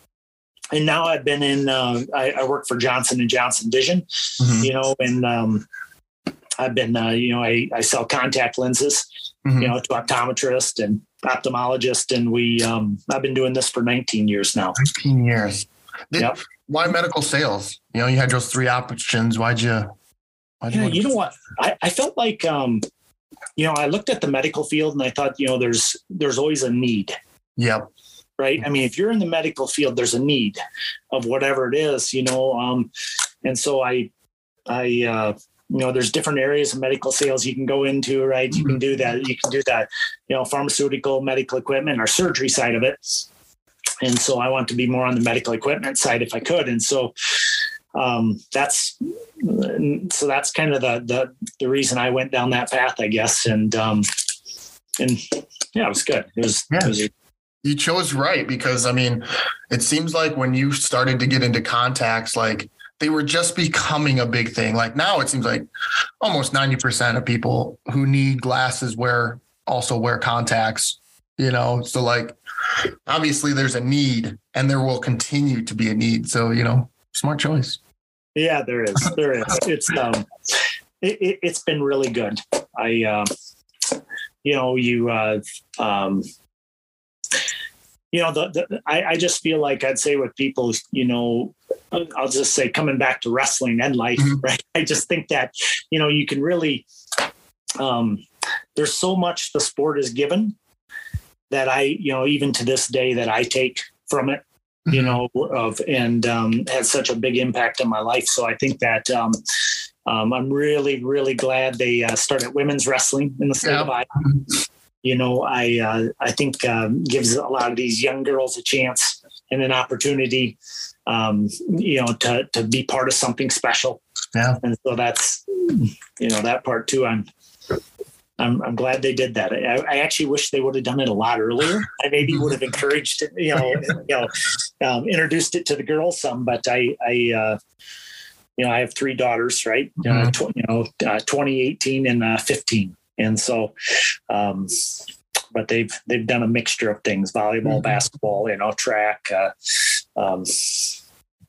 and now I've been in, uh, I, I, work for Johnson and Johnson Vision, mm-hmm. you know, and, um, I've been, uh, you know, I, I sell contact lenses, Mhm. you know, to optometrists and ophthalmologist. And we, um, I've been doing this for 19 years now. 19 years. Did- Yep. Why medical sales? You know, you had those three options. Why'd you? Yeah, you know what? I, I felt like, um, you know, I looked at the medical field and I thought, you know, there's, there's always a need. Yep. right? I mean, if you're in the medical field, there's a need of whatever it is, you know. Um, and so I, I, uh, you know, there's different areas of medical sales you can go into, right? You can do that. You can do that, you know, pharmaceutical, medical equipment, or surgery side of it. And so I want to be more on the medical equipment side if I could. And so um, that's so that's kind of the the the reason I went down that path, I guess. And um, and yeah, it was good. It was, Yeah. it was You chose right because I mean, it seems like when you started to get into contacts, like they were just becoming a big thing. Like now it seems like almost 90% of people who need glasses wear also wear contacts, you know? So like obviously there's a need and there will continue to be a need. So, you know, smart choice. Yeah, there is. There is. (laughs) It's um, it, it, it's been really good. I, uh, you know, you, uh, um, you know, the, the I, I just feel like I'd say with people, you know, I'll just say coming back to wrestling and life, Mhm. right? I just think that, you know, you can really, um, there's so much the sport is given that I, you know, even to this day that I take from it you know, of and um, had such a big impact on my life. So I think that um, um, I'm really, really glad they uh, started women's wrestling in the state Yeah. of Iowa. You know, I uh, I think um, gives a lot of these young girls a chance and an opportunity, um, you know, to to be part of something special. Yeah. and so that's you know that part too. I'm. I'm, I'm glad they did that. I, I actually wish they would have done it a lot earlier. I maybe would have encouraged, it, you know, you know, um, introduced it to the girls some. But I, I, uh, you know, I have three daughters, right? Uh, Mhm. tw- you know, uh, 20, 18, and uh, 15, and so, um, but they've they've done a mixture of things: volleyball, Mhm. basketball, you know, track, uh, um,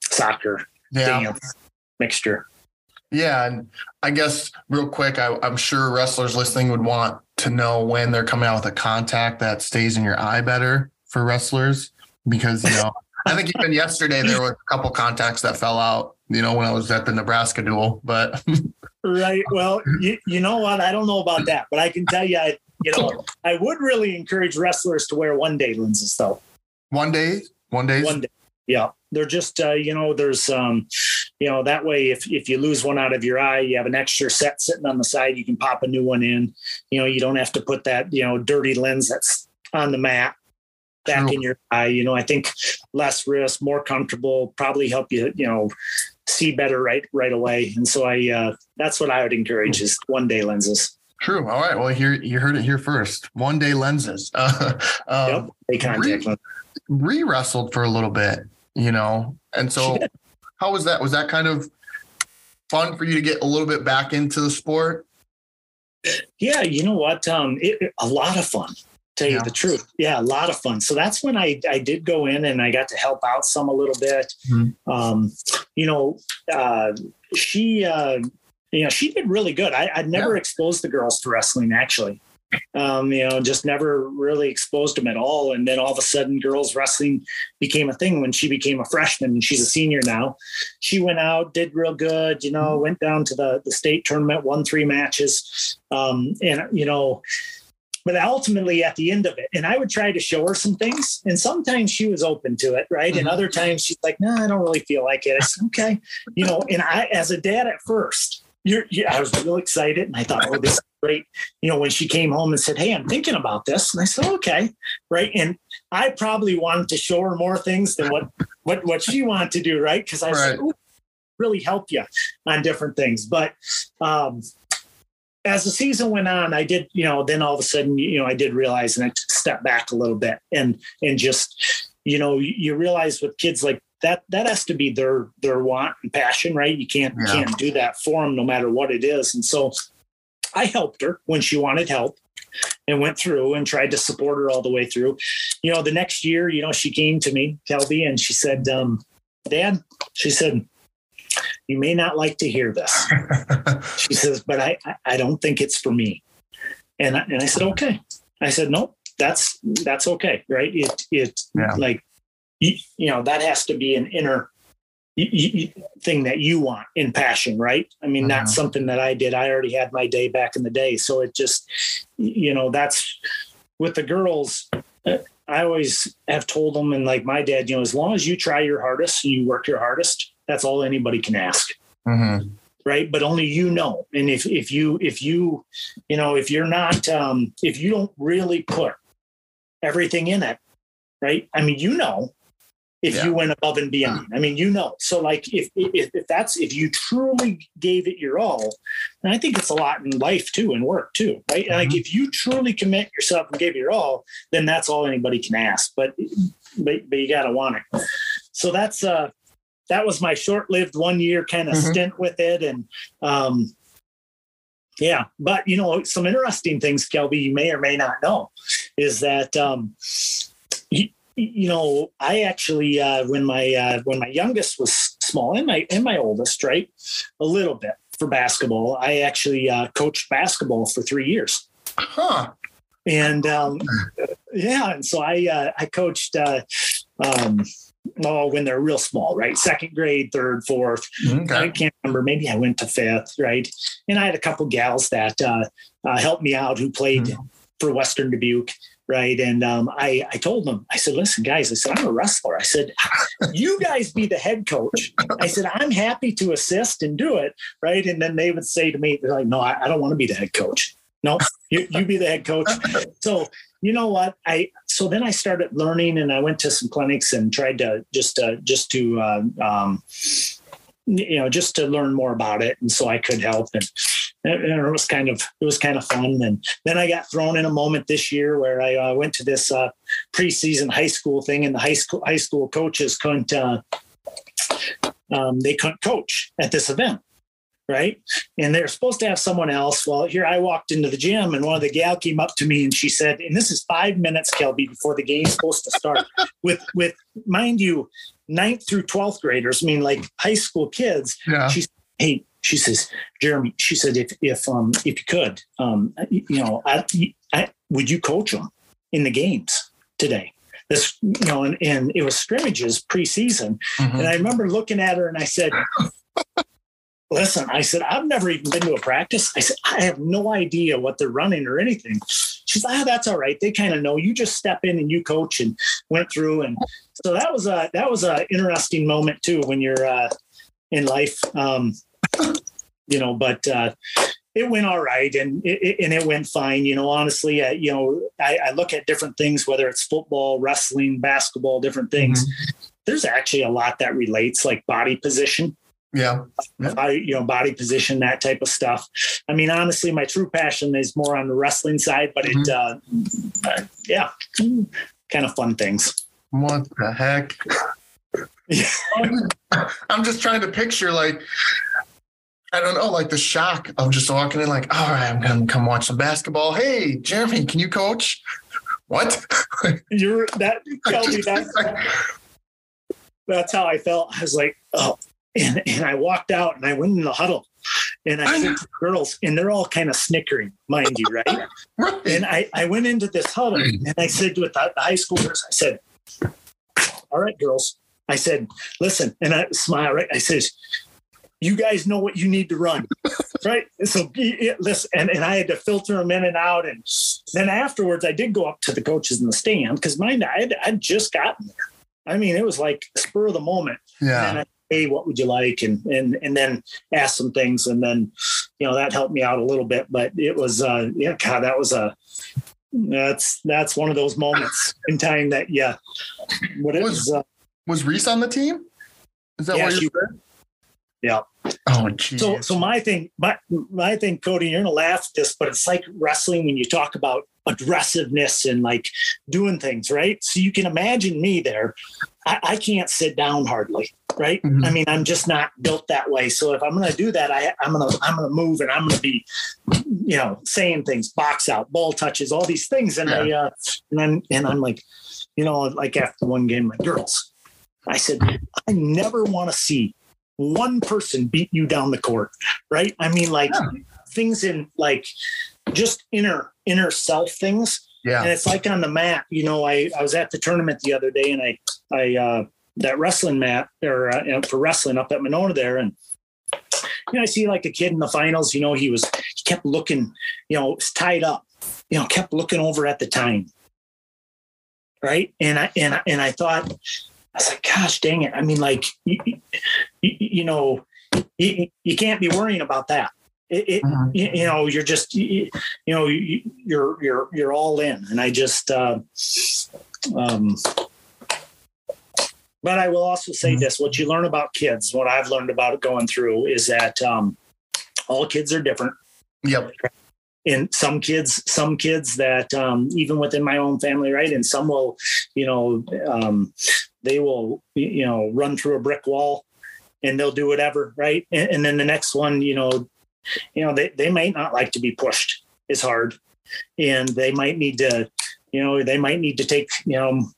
soccer, Yeah. dance, mixture. Yeah, and I guess real quick, I, I'm sure wrestlers listening would want to know when they're coming out with a contact that stays in your eye better for wrestlers, because you know, (laughs) I think even yesterday there were a couple contacts that fell out. You know, when I was at the Nebraska duel, but Right. (laughs) Well, you, you know what? I don't know about that, but I can tell you, I, you know, I would really encourage wrestlers to wear one day lenses though. one day, one day, One day. Yeah. They're just, uh, you know, there's, um, you know, that way, if, if you lose one out of your eye, you have an extra set sitting on the side, you can pop a new one in, you know, you don't have to put that, you know, dirty lens that's on the mat back True. in your eye. You know, I think less risk, more comfortable, probably help you, you know, see better right, right away. And so I, uh, that's what I would encourage is one day lenses. True. All right. Well, here you heard it here first. One day lenses. (laughs) Uh, um, Yep. They contact lens. re wrestled for a little bit, you know, and so (laughs) how was that? Was that kind of fun for you to get a little bit back into the sport? Yeah, you know what? Um, it, a lot of fun. Tell you the truth, yeah, a lot of fun. So that's when I I did go in and I got to help out some a little bit. Mhm. Um, you know, uh, she uh, you know she did really good. I, I'd never exposed the girls to wrestling actually. Um, you know, just never really exposed them at all. And then all of a sudden, girls wrestling became a thing when she became a freshman and she's a senior now. She went out, did real good, you know, went down to the, the state tournament, won three matches. Um, and, you know, but ultimately at the end of it, and I would try to show her some things, and sometimes she was open to it, right? And Mhm. other times she's like, "No, I don't really feel like it." Said, "Okay," you know. And I, as a dad at first, you're, you I was real excited, and I thought, "Oh, this is great." You know, when she came home and said, "Hey, I'm thinking about this," and I said, "Okay," right? And I probably wanted to show her more things than what what what she wanted to do, right? Because I said, Right. "Ooh, really help you on different things, but. um as the season went on, I did, you know, then all of a sudden, you know, I did realize and I stepped back a little bit and and just, you know, you realize with kids like that, that has to be their their want and passion, right? You can't Yeah. can't do that for them no matter what it is. And so I helped her when she wanted help and went through and tried to support her all the way through. You know, the next year, you know, she came to me, Kelby, and she said, um, Dad, she said, you may not like to hear this. (laughs) she says, but I, I don't think it's for me. And I, and I said, okay. I said, nope, that's, that's okay. Right. It, it Yeah. like, you, you know, that has to be an inner thing that you want in passion. Right. I mean, Mhm. that's something that I did. I already had my day back in the day. So it just, you know, that's with the girls. uh, I always have told them, and like my dad, you know, as long as you try your hardest and you work your hardest, that's all anybody can ask Mhm. right but only you know and if if you if you you know if you're not um if you don't really put everything in it right i mean you know if Yeah. you went above and beyond. I mean you know. So like if, if if that's if you truly gave it your all and i think it's a lot in life too and work too right? And like if you truly commit yourself and give it your all then that's all anybody can ask. But but, but you got to want it. So that's uh that was my short-lived one year kind of Mhm. stint with it. And um yeah. But you know some interesting things kelby you may or may not know is that um you, know i actually uh when my uh when my youngest was small and my and my oldest right a little bit for basketball i actually uh coached basketball for three years Huh. and um, yeah, and so I uh, I coached uh, um, oh when they're real small, right? Second grade, third, fourth. Okay. I can't remember. Maybe I went to fifth, right? And I had a couple gals that uh, uh, helped me out who played for Western Dubuque. Right. And um, I, I told them, I said, listen, guys, I said, I'm a wrestler. I said, you guys be the head coach. I said, I'm happy to assist and do it. Right. And then they would say to me, they're like, no, I, I don't want to be the head coach. No, you, you be the head coach. So, you know what? I, so then I started learning and I went to some clinics and tried to just, uh, just to, uh, um, you know, just to learn more about it. And so I could help. And, and it was kind of, it was kind of fun. And then I got thrown in a moment this year where I uh, went to this uh, preseason high school thing and the high school, high school coaches couldn't, uh, um, they couldn't coach at this event right? And they're supposed to have someone else. Well, here I walked into the gym and one of the gal came up to me and she said, and this is five minutes, Kelby, before the game's supposed to start (laughs) with, with mind you, ninth through 12th graders, I mean, like high school kids. Yeah. She, hey, she says, Jeremy, she said, if, if, um, if you could, um, you know, I, I, would you coach them in the games today? This, you know, and, and it was scrimmages preseason. Mhm. And I remember looking at her and I said, Listen, I said, I've never even been to a practice. I said, I have no idea what they're running or anything. She's like, ah, that's all right. They kind of know. You just step in and you coach and went through. And so that was a that was a interesting moment too when you're uh, in life. Um, you know, but uh, it went all right and it, and it went fine. You know, honestly, uh, you know, I, I look at different things, whether it's football, wrestling, basketball, different things. There's actually a lot that relates, like body position Yeah. Yeah. body, you know, body position, that type of stuff. I mean, honestly, my true passion is more on the wrestling side, but it, uh, uh, yeah, kind of fun things. What the heck? Yeah. (laughs) (laughs) I'm just trying to picture like I don't know, like the shock of just walking in, like, all right, I'm gonna come watch some basketball. Hey, Jeremy, can you coach? What? (laughs) You're that, Kelby, that, (laughs) that's how I felt. I was like, oh, and, and I walked out and I went in the huddle and I said to the girls, and they're all kind of snickering, mind you, right? (laughs) right. And I, I went into this huddle mm. and I said to the the high schoolers, I said, all right, girls. I said, listen, and I smile, right? I says, you guys know what you need to run, (laughs) right? So listen, and, and I had to filter them in and out. And then afterwards, I did go up to the coaches in the stand because mind, I had I'd just gotten there. I mean, it was like spur of the moment. And yeah. I, hey, what would you like? And and and then ask some things, and then you know that helped me out a little bit. But it was uh yeah, God, that was a that's that's one of those moments (laughs) in time that yeah, what it was. Uh, Was Reese on the team? Is that Yeah, what she- you said? Yeah. Oh geez. so so my thing, my my thing, Cody, you're gonna laugh at this, but it's like wrestling when you talk about aggressiveness and like doing things, right? So you can imagine me there. I, I can't sit down hardly, right? Mhm. I mean, I'm just not built that way. So if I'm gonna do that, I, I'm gonna I'm gonna move and I'm gonna be, you know, saying things, box out, ball touches, all these things, and I uh, and I'm and I'm like, you know, like after one game, my girls, I said, I never want to see one person beat you down the court, right? I mean, like yeah. things in like just inner inner self things. Yeah. And it's like on the mat, you know, I, I was at the tournament the other day and I, I, uh, that wrestling mat or uh, you know, for wrestling up at Monona there. And, you know, I see like a kid in the finals, you know, he was, he kept looking, you know, was tied up, you know, kept looking over at the time. Right. And I, and, I, and I thought, I was like, gosh dang it. I mean, like, you, you, you know, you, you can't be worrying about that. It, it uh-huh. you, you, know, you're just, you, you, know, you're, you're, you're all in. And I just, uh, um, but I will also say mm-hmm. this: what you learn about kids, what I've learned about going through, is that um, all kids are different. Yep. And some kids, some kids that um, even within my own family, right? And some will, you know, um, they will, you know, run through a brick wall, and they'll do whatever, right? And, and then the next one, you know, you know, they they might not like to be pushed as hard, and they might need to, you know, they might need to take, you know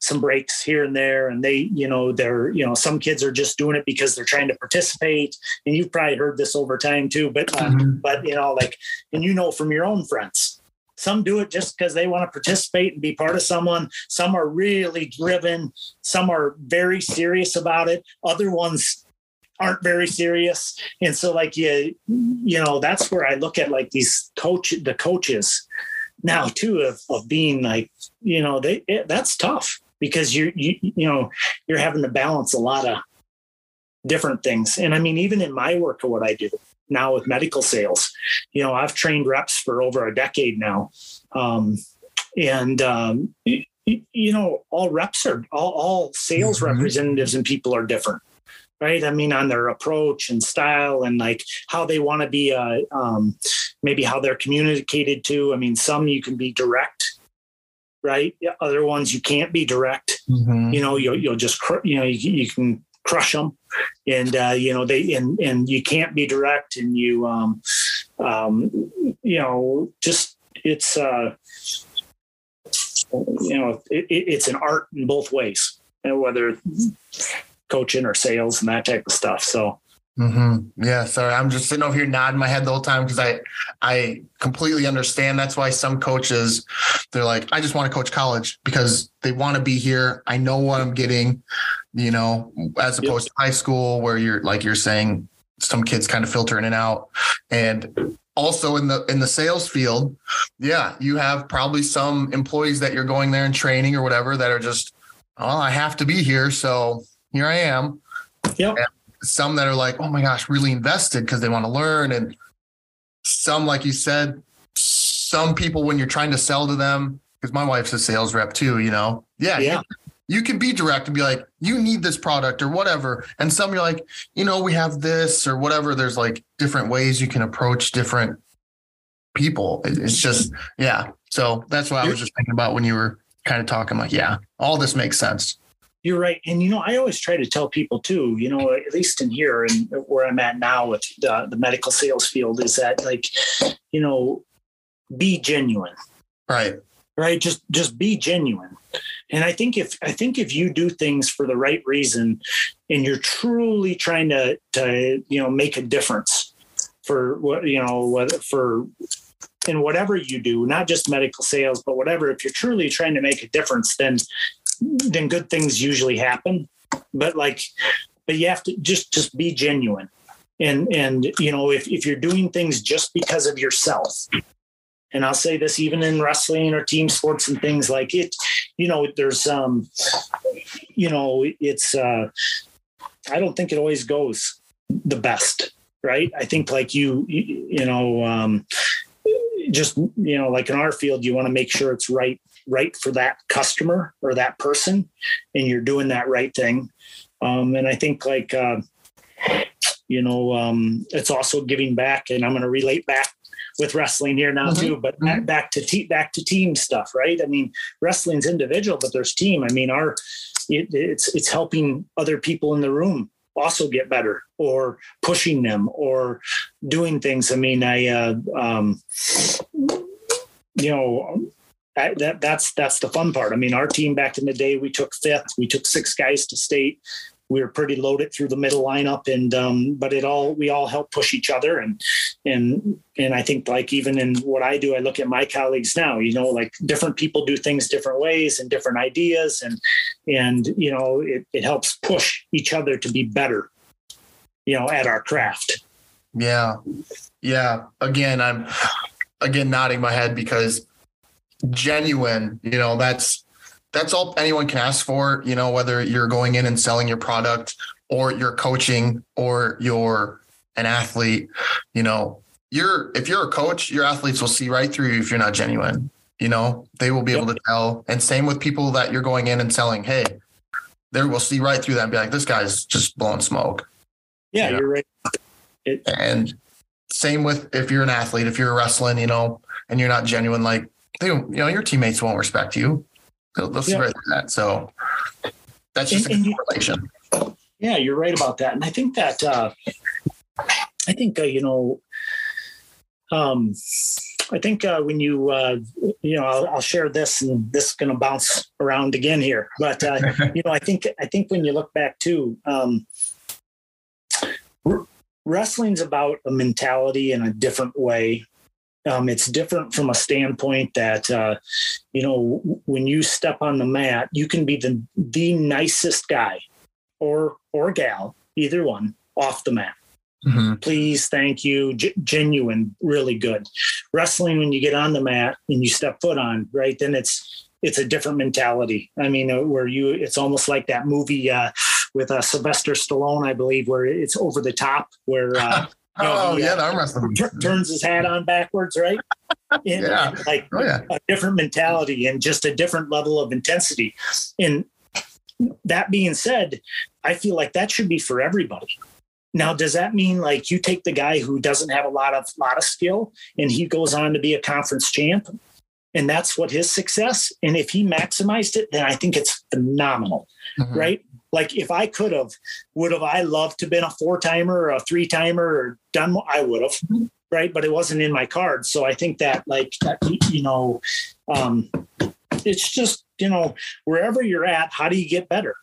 some breaks here and there and they you know they're you know some kids are just doing it because they're trying to participate. And you've probably heard this over time too but uh, mm-hmm. but you know like and you know from your own friends. Some do it just because they want to participate and be part of someone. Some are really driven. Some are very serious about it. Other ones aren't very serious. And so like you you know that's where i look at like these coach the coaches now too of, of being like you know they it, that's tough because you're you you know you're having to balance a lot of different things. And i mean even in my work of what i do now with medical sales you know i've trained reps for over a decade now. Um, and um, you, you, know all reps are all, all sales mm-hmm. representatives and people are different right? I mean, on their approach and style and like how they want to be, uh, um, maybe how they're communicated to. I mean, some you can be direct, right? Other ones you can't be direct. Mm-hmm. You know, you'll, you'll just, you know, you, you can crush them and, uh, you know, they, and, and you can't be direct and you, um, um, you know, just, it's, uh, you know, it, it's an art in both ways, and whether coaching or sales and that type of stuff. So, Mm-hmm. Yeah, sorry. I'm just sitting over here nodding my head the whole time because I I completely understand. That's why some coaches they're like, I just want to coach college because they want to be here. I know what I'm getting, you know, as opposed yep. to high school where you're like you're saying some kids kind of filter in and out. And also in the in the sales field, yeah, you have probably some employees that you're going there and training or whatever that are just, oh, I have to be here, so here I am. Yep. And some that are like, oh my gosh, really invested because they want to learn. And some, like you said, some people, when you're trying to sell to them, because my wife's a sales rep too, you know, yeah, yeah. You, you can be direct and be like, you need this product or whatever. And some you're like, you know, we have this or whatever. There's like different ways you can approach different people. It's just, yeah. So that's what I was just thinking about when you were kind of talking like, yeah, all this makes sense. You're right. And, you know, I always try to tell people too, you know, at least in here and where I'm at now with the, the medical sales field is that like, you know, be genuine. Right. Right. Just, just be genuine. And I think if, I think if you do things for the right reason and you're truly trying to, to, you know, make a difference for what, you know, whether for, in whatever you do, not just medical sales, but whatever, if you're truly trying to make a difference, then then good things usually happen. But like, but you have to just just be genuine. And and you know, if if you're doing things just because of yourself, and I'll say this even in wrestling or team sports and things like it, you know, there's um, you know, it's uh, I don't think it always goes the best, right? I think like you, you, you know, um, just you know, like in our field, you want to make sure it's right right for that customer or that person and you're doing that right thing um, and i think like uh, you know um, it's also giving back and i'm going to relate back with wrestling here now mm-hmm. too but mm-hmm. back to te- back to team stuff right i mean wrestling's individual but there's team i mean our it, it's it's helping other people in the room also get better or pushing them or doing things i mean i uh, um, you know that that's that's the fun part. I mean, our team back in the day, we took fifth. We took six guys to state. We were pretty loaded through the middle lineup, and um, but it all we all help push each other, and and and I think like even in what I do, I look at my colleagues now. You know, like different people do things different ways and different ideas, and and you know it, it helps push each other to be better. You know, at our craft. Yeah, yeah. Again, I'm again nodding my head because genuine. You know, that's that's all anyone can ask for, you know, whether you're going in and selling your product or you're coaching or you're an athlete, you know, you're if you're a coach, your athletes will see right through you if you're not genuine. You know, they will be yep. able to tell. And same with people that you're going in and selling, hey, they will see right through that and be like, this guy's just blowing smoke. Yeah, you are right. It- and same with if you're an athlete, if you're wrestling, you know, and you're not genuine, like they, you know, your teammates won't respect you. They'll, they'll yeah. that. So that's just and, a and relation. yeah, you're right about that. And I think that, uh, I think, uh, you know, um, I think uh, when you, uh, you know, I'll, I'll, share this, and this is going to bounce around again here. But uh, (laughs) you know, I think I think when you look back too, um, wrestling's about a mentality in a different way um, it's different from a standpoint that uh, you know when you step on the mat, you can be the the nicest guy or or gal, either one, off the mat. Mm-hmm. Please, thank you, G- genuine, really good. Wrestling, when you get on the mat and you step foot on, right, then it's it's a different mentality. I mean, uh, where you, it's almost like that movie uh, with uh, Sylvester Stallone, I believe, where it's over the top, where uh, (laughs) You know, oh, he, yeah, the arm wrestling. T- turns his hat on backwards, right? (laughs) yeah. Like oh, yeah. a different mentality and just a different level of intensity. And that being said, I feel like that should be for everybody. Now, does that mean like you take the guy who doesn't have a lot of lot of skill and he goes on to be a conference champ, and that's what his success? And if he maximized it, then I think it's phenomenal, mm-hmm. right? Like if I could have, would have I loved to been a four timer or a three timer or done more? I would have, right? But it wasn't in my cards. So I think that like you know, um, it's just you know wherever you're at, how do you get better?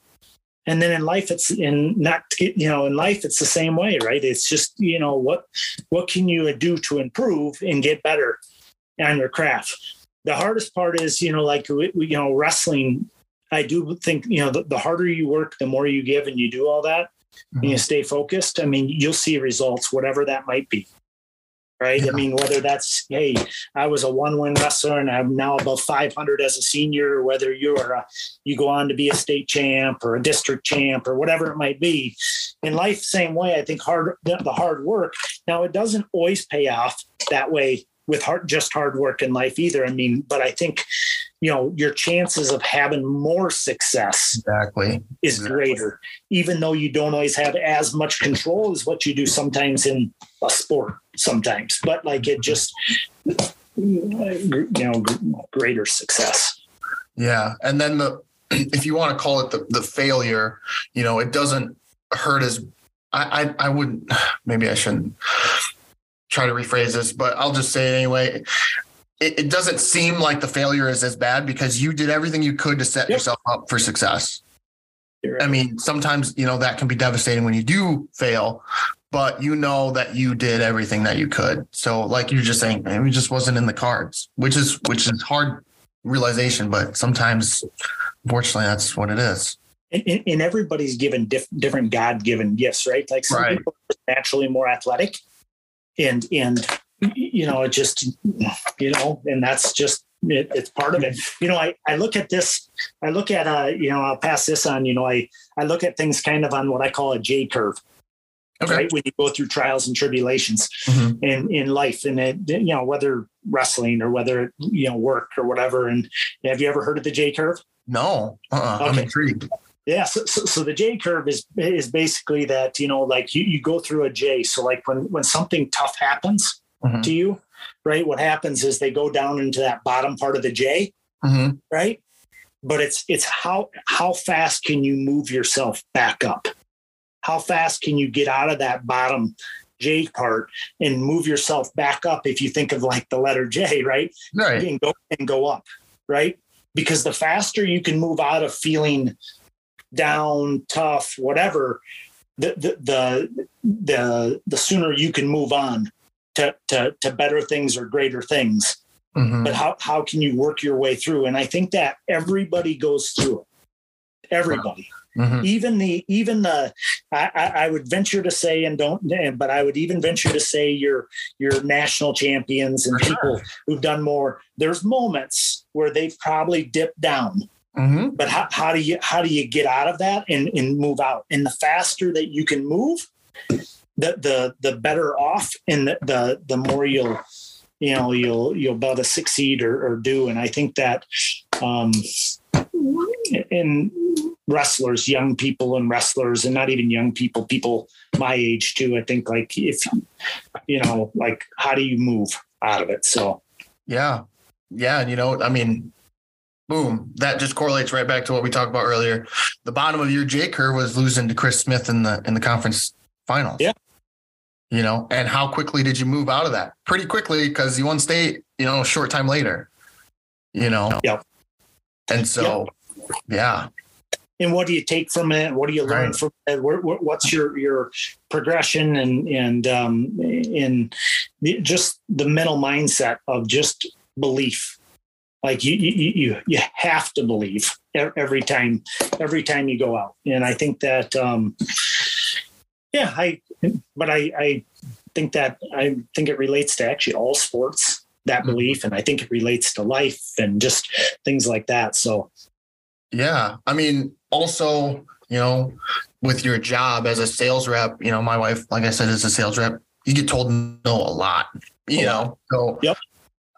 And then in life, it's in not you know in life it's the same way, right? It's just you know what what can you do to improve and get better on your craft. The hardest part is you know like you know wrestling I do think, you know, the, the, harder you work, the more you give and you do all that mm-hmm. and you mm-hmm. stay focused. I mean, you'll see results, whatever that might be. Right. Yeah. I mean, whether that's, hey, I was a one win wrestler and I'm now above 500 as a senior, or whether you're a, you go on to be a state champ or a district champ or whatever it might be. In life, same way, I think hard, the hard work. Now, it doesn't always pay off that way with hard, just hard work in life either. I mean, but I think you know your chances of having more success exactly. is exactly. greater even though you don't always have as much control as what you do sometimes in a sport sometimes but like it just you know greater success. Yeah and then the (clears throat) if you want to call it the, the failure you know it doesn't hurt as I, I i wouldn't (sighs) maybe i shouldn't try to rephrase this but i'll just say it anyway it, it, doesn't seem like the failure is as bad because you did everything you could to set yep. yourself up for success. Right. I mean, sometimes, you know, that can be devastating when you do fail, but you know that you did everything that you could. So like you're just saying, it just wasn't in the cards, which is, which is hard realization, but sometimes unfortunately that's what it is. And, and everybody's given diff, different God given gifts, right? Like some right. people are naturally more athletic and, and you know, it just, you know, and that's just, it, it's part of it. You know, I, I look at this, I look at, uh, you know, I'll pass this on, you know, I, I look at things kind of on what I call a J curve. Okay. Right. When you go through trials and tribulations mm-hmm. in, in life and it, you know, whether wrestling or whether, you know, work or whatever. And have you ever heard of the J curve? No, uh-uh. okay. I'm intrigued. Yeah, so, so, so, the J curve is is basically that you know like you, you go through a J. So like when when something tough happens, mm-hmm. to you, right? What happens is they go down into that bottom part of the J, mm-hmm. right? But it's it's how how fast can you move yourself back up? How fast can you get out of that bottom J part and move yourself back up if you think of like the letter J, right? Right. And go and go up, right? Because the faster you can move out of feeling down, tough, whatever, the the the the, the sooner you can move on to, to to better things or greater things. Mhm. But how how can you work your way through? And I think that everybody goes through it. Everybody Mhm. even the even the I, I I would venture to say and don't but I would even venture to say your your national champions and sure. people who've done more. There's moments where they've probably dipped down, Mhm. but how, how do you how do you get out of that and, and move out? And the faster that you can move, the the the better off and the the, the more you'll you know you'll you'll be able to succeed or, or do. And I think that um in wrestlers, young people and wrestlers, and not even young people, people my age too. I think like if you know, like how do you move out of it? So Yeah. Yeah. And you know, I mean, boom, that just correlates right back to what we talked about earlier. The bottom of your J curve was losing to Chris Smith in the in the conference finals. Yeah. You know, and how quickly did you move out of that? Pretty quickly because you won state, you know, a short time later. You know? Yep. And so yeah. and what do you take from it? What do you learn Right. from it? What's your your progression and and um, in just the mental mindset of just belief? Like you you you you have to believe every time every time you go out, and I think that um, yeah, I but I I think that I think it relates to actually all sports that Mhm. belief, and I think it relates to life and just things like that. So Yeah. I mean, also, you know, with your job as a sales rep, you know, my wife, like I said, is a sales rep, you get told no a lot, you A know? So, Yep.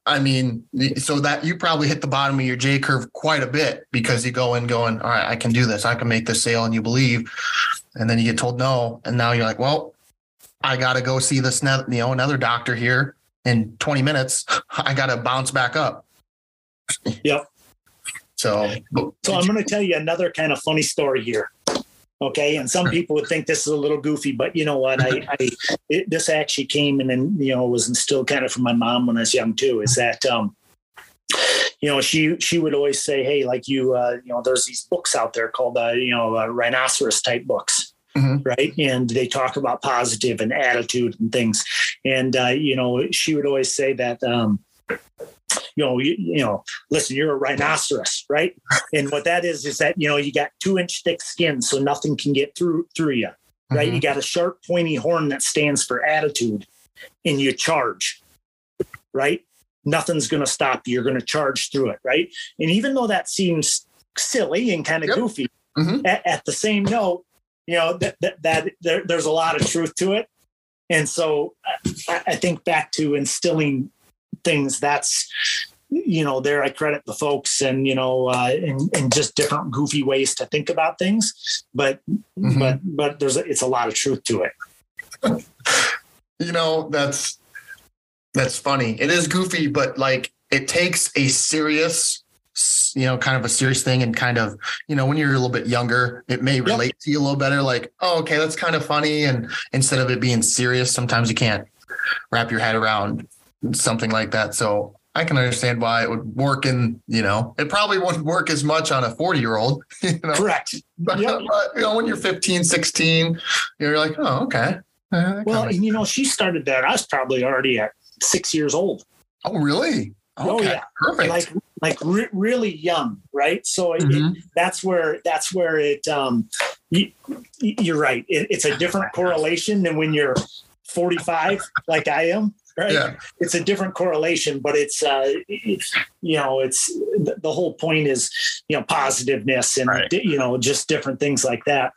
I mean, so that you probably hit the bottom of your J curve quite a bit because you go in going, all right, I can do this. I can make this sale and you believe. And then you get told no. And now you're like, well, I got to go see this, you know, another doctor here in 20 minutes. (laughs) I got to bounce back up. Yep. So, So I'm going to tell you another kind of funny story here. Okay, and some people would think this is a little goofy, but you know what? I, (laughs) I it, this actually came and then you know was instilled kind of from my mom when I was young too. Is that um, you know she she would always say, hey, like you uh, you know, there's these books out there called uh, you know uh, rhinoceros type books, Mhm. right? And they talk about positive and attitude and things. And uh, you know, she would always say that. Um, you know, you, you know, listen, you're a rhinoceros, right? And what that is is that you know you got two inch thick skin, so nothing can get through through you, right? Mhm. You got a sharp, pointy horn that stands for attitude, and you charge, right? Nothing's going to stop you. You're going to charge through it, right? And even though that seems silly and kind of Yep. goofy, Mhm. at, at the same note, you know that that, that there, there's a lot of truth to it. And so I, I think back to instilling things that's you know there i credit the folks and you know uh and, and just different goofy ways to think about things but Mhm. but but there's a, it's a lot of truth to it you know that's that's funny it is goofy but like it takes a serious you know kind of a serious thing and kind of you know when you're a little bit younger it may relate to you a little better like oh okay that's kind of funny and instead of it being serious sometimes you can't wrap your head around something like that so i can understand why it would work in you know it probably wouldn't work as much on a 40 year old (laughs) you know correct (laughs) but, Yep. but, you know when you're 15 16 you're like oh okay Uh, well and you know she started that i was probably already at six years old Oh, really? Oh, yeah. Perfect. like like re- really young right so it, Mhm. that's where that's where it um you, you're right it, it's a different correlation than when you're 45 like i am right Yeah. it's a different correlation but it's uh it, you know it's the, the whole point is you know positiveness and Right. you know just different things like that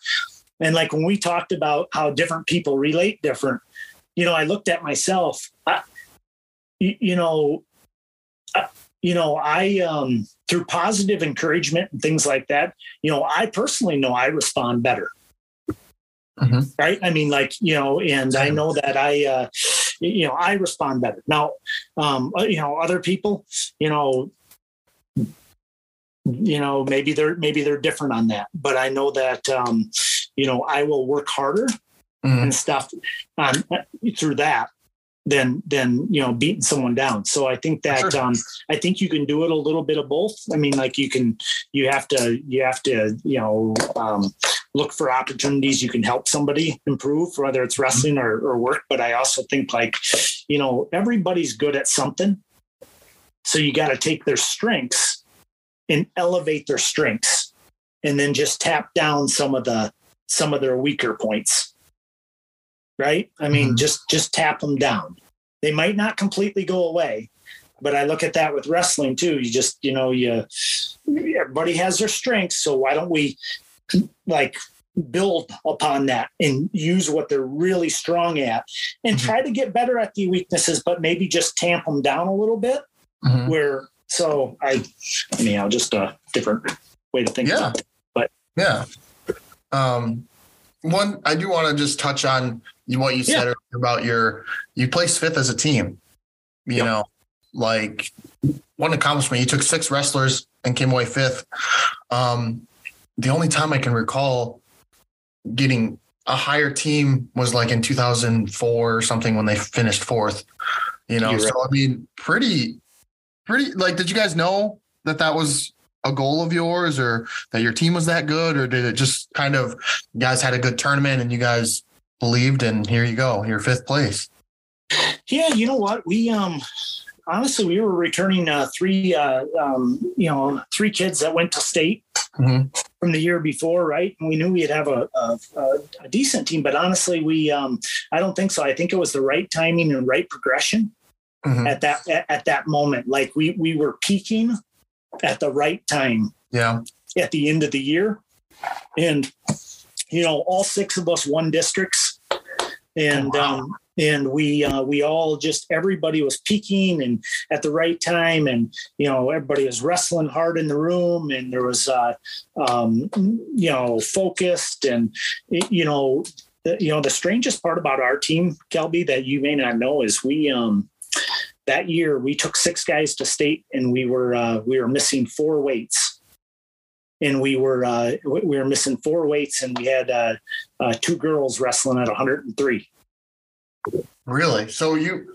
and like when we talked about how different people relate different you know i looked at myself I, you, you know I- you know i um through positive encouragement and things like that you know i personally know i respond better Mhm. right i mean like you know and i know that i uh you know i respond better now um uh, you know other people you know you know maybe they're maybe they're different on that but i know that um you know i will work harder Mhm. and stuff um, through that than than you know beating someone down. So I think that Sure. um, I think you can do it a little bit of both. I mean, like you can you have to you have to you know um, look for opportunities you can help somebody improve, whether it's wrestling or, or work. But I also think like you know everybody's good at something, so you got to take their strengths and elevate their strengths, and then just tap down some of the some of their weaker points right i mean Mhm. just just tap them down they might not completely go away but i look at that with wrestling too you just you know you everybody has their strengths so why don't we like build upon that and use what they're really strong at and Mhm. try to get better at the weaknesses but maybe just tamp them down a little bit Mhm. where so i you know just a different way to think Yeah. about it. Yeah. Um, one, I do want to just touch on what you said about your, you placed fifth as a team. You Yep. know, like one accomplishment. You took six wrestlers and came away fifth. Um, the only time I can recall getting a higher team was like in 2004 or something when they finished fourth. You know, You're so I mean, pretty, pretty. Like, did you guys know that that was a goal of yours, or that your team was that good, or did it just kind of you guys had a good tournament and you guys believed, and here you go, you're fifth place. Yeah, you know what? We um honestly we were returning uh three uh um you know three kids that went to state Mhm. from the year before, right? And we knew we'd have a, a, a, decent team, but honestly, we um I don't think so. I think it was the right timing and right progression Mhm. at that at, at that moment. Like we we were peaking at the right time Yeah, at the end of the year. And, you know, all six of us won districts. And, Wow. um, and we, uh, we all just, everybody was peaking and at the right time. And, you know, everybody was wrestling hard in the room and there was, uh, um, you know, focused and, you know, the, you know, the strangest part about our team, Kelby, that you may not know is we, um, that year we took six guys to state and we were uh, we were missing four weights and we were uh, we we were missing four weights and we had uh, uh, two girls wrestling at 103 really. So you,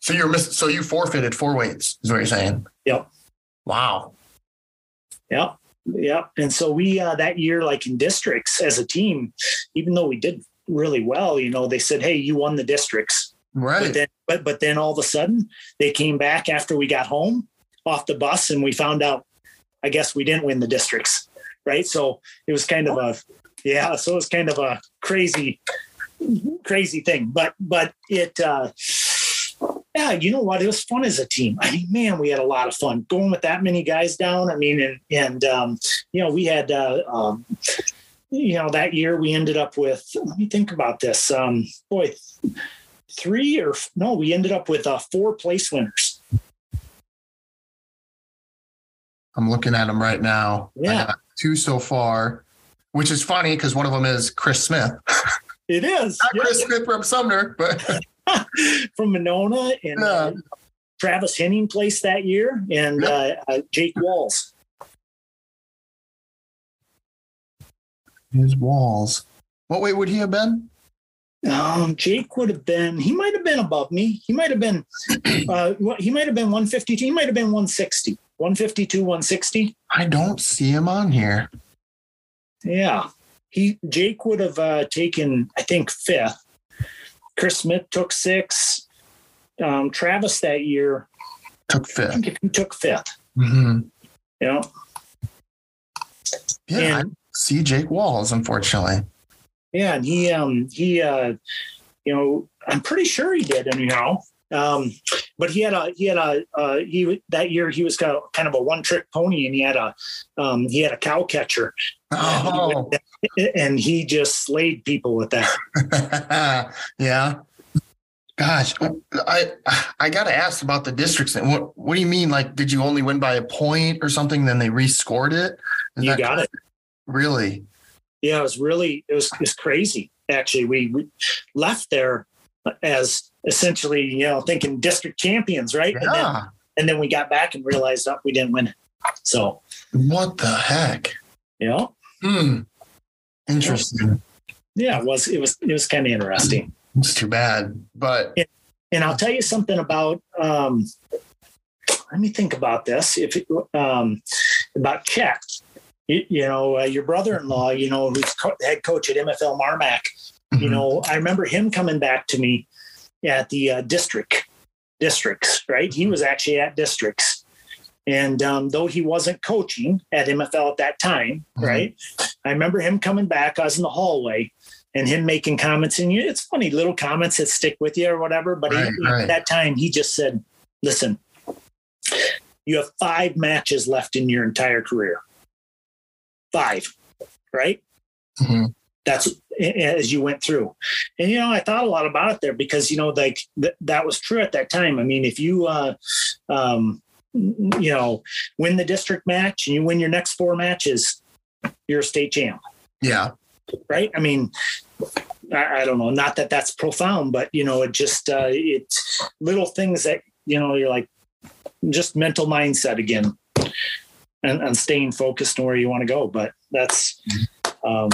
so you're miss, so you forfeited four weights, is what you're saying? Yep. Wow. Yep. Yep. And so we uh, that year, like in districts as a team, even though we did really well, you know, they said, "Hey, you won the districts." Right. But then, but but then all of a sudden, they came back after we got home off the bus, and we found out. I guess we didn't win the districts, right? So it was kind of a, yeah. So it was kind of a crazy, crazy thing. But but it, uh, yeah. You know what? It was fun as a team. I mean, man, we had a lot of fun going with that many guys down. I mean, and and um, you know, we had. Uh, um, you know, that year we ended up with. Let me think about this. Um, boy, three or no, we ended up with uh, four place winners. I'm looking at them right now. I Yeah. two so far, which is funny because one of them is Chris Smith. It is Not Chris Smith from Sumner, but (laughs) from Monona and uh, Travis Henning placed that year, and Yeah. uh, uh, Jake Walls. his walls. What weight would he have been? Um, Jake would have been. He might have been above me. He might have been. (clears throat) Uh, what- he might have been 152. He might have been 160. 152, 160. I don't see him on here. Yeah. He Jake would have uh, taken, I think, fifth. Chris Smith took six. Um, Travis that year, Took I fifth. think he took fifth. hmm You know, Yeah, and see Jake Walls, unfortunately. yeah, and he um he uh you know I'm pretty sure he did anyhow. Um, but he had a he had a uh, he that year he was kind of, kind of a one trick pony and he had a um, he had a cow catcher Oh, (laughs) and he just slayed people with that. (laughs) yeah. Gosh, I I gotta ask about the districts. What what do you mean? Like, did you only win by a point or something? Then they rescored it. Is You got it. Really? Yeah, it was really it was it's crazy. Actually, we, we left there as essentially you know thinking district champions, right? And, then, Yeah. and then we got back and realized that we didn't win it. So What the heck? yeah, Hmm. Interesting. yeah, it was it was it was kind of interesting. It's too bad, but And I'll tell you something about. Um, let me think about this. If it, um, about Chet, you, you know, uh, your brother-in-law, you know, who's co- head coach at MFL Marmac. You Mhm. know, I remember him coming back to me at the uh, district districts. Right, he was actually at districts, and um, though he wasn't coaching at MFL at that time, Mhm. right, I remember him coming back. I was in the hallway. And him making comments, and you, it's funny little comments that stick with you or whatever. But he, Right, right. at that time, he just said, "Listen, you have five matches left in your entire career. Five, right? Mhm. That's as you went through. And, you know, I thought a lot about it there because, you know, like th- that was true at that time. I mean, if you, uh, um, you know, win the district match and you win your next four matches, you're a state champ, Yeah. right? I mean, I, I don't know, not that that's profound, but, you know, it just, uh, it's little things that, you know, you're like, just mental mindset again and, and staying focused on where you want to go. But that's um,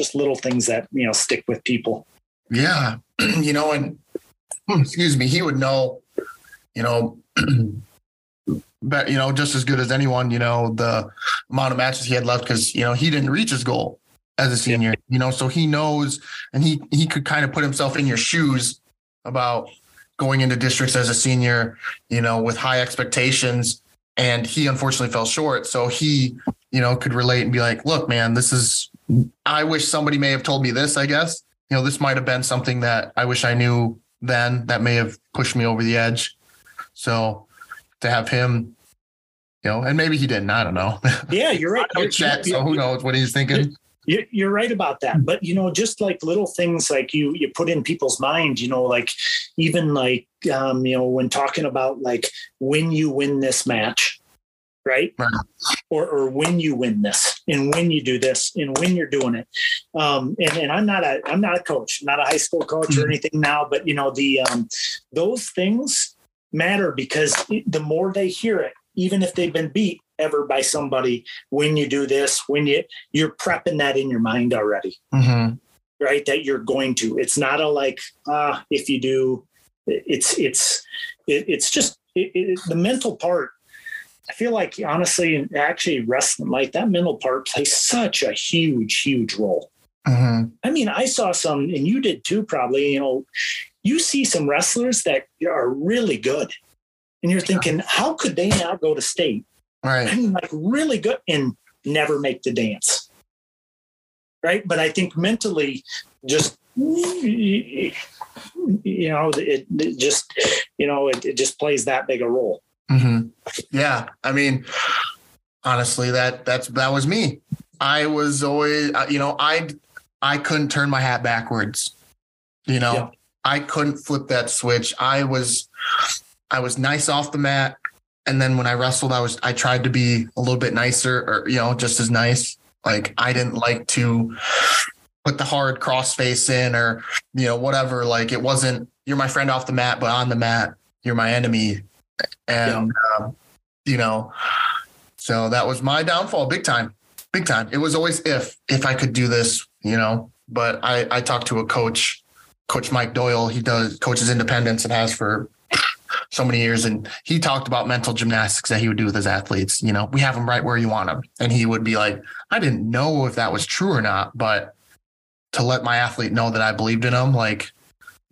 just little things that, you know, stick with people. Yeah. (clears throat) you know, and hmm, excuse me, he would know, you know, (clears throat) but you know, just as good as anyone, you know, the amount of matches he had left because you know he didn't reach his goal as a senior, you know, so he knows and he he could kind of put himself in your shoes about going into districts as a senior, you know, with high expectations. And he unfortunately fell short. So he, you know, could relate and be like, look, man, this is I wish somebody may have told me this, I guess you know, this might have been something that I wish I knew then that may have pushed me over the edge. So to have him, you know, and maybe he didn't, I don't know. (laughs) Yeah, you're right. I know You're- Chet, so who knows what he's thinking. You- You're right about that. But you know, just like little things like you you put in people's mind, you know, like even like um, you know, when talking about like when you win this match, right? Right. Or or when you win this and when you do this and when you're doing it. Um, and, and I'm not a I'm not a coach, not a high school coach or Mhm. anything now, but you know, the um those things matter because the more they hear it, even if they've been beat ever by somebody, when you do this, when you you're prepping that in your mind already, Mm-hmm. right? That you're going to. It's not a like, ah, if you do, it's it's it, it's just it, it, the mental part. I feel like honestly, actually, wrestling like that mental part plays such a huge, huge role. Mm-hmm. I mean, I saw some, and you did too, probably. You know, you see some wrestlers that are really good, and you're thinking, how could they not go to state? I Right. mean, like really good and never make the dance. Right. But I think mentally, just, you know, it, it just, you know, it, it just plays that big a role. Mm-hmm. Yeah. I mean, honestly, that that's that was me. I was always, uh, you know, I I couldn't turn my hat backwards. You know, Yeah. I couldn't flip that switch. I was I was nice off the mat, and then when I wrestled, I was I tried to be a little bit nicer, or you know, just as nice. Like I didn't like to put the hard cross face in, or you know, whatever. Like it wasn't you're my friend off the mat, but on the mat, you're my enemy, and um, you know, so that was my downfall, big time, big time. It was always if if I could do this, you know. But I I talked to a coach, Coach Mike Doyle. He does coaches independence and has for (sniffs) so many years, and he talked about mental gymnastics that he would do with his athletes. You know, we have them right where you want them, and he would be like, I didn't know if that was true or not, but to let my athlete know that I believed in him, like.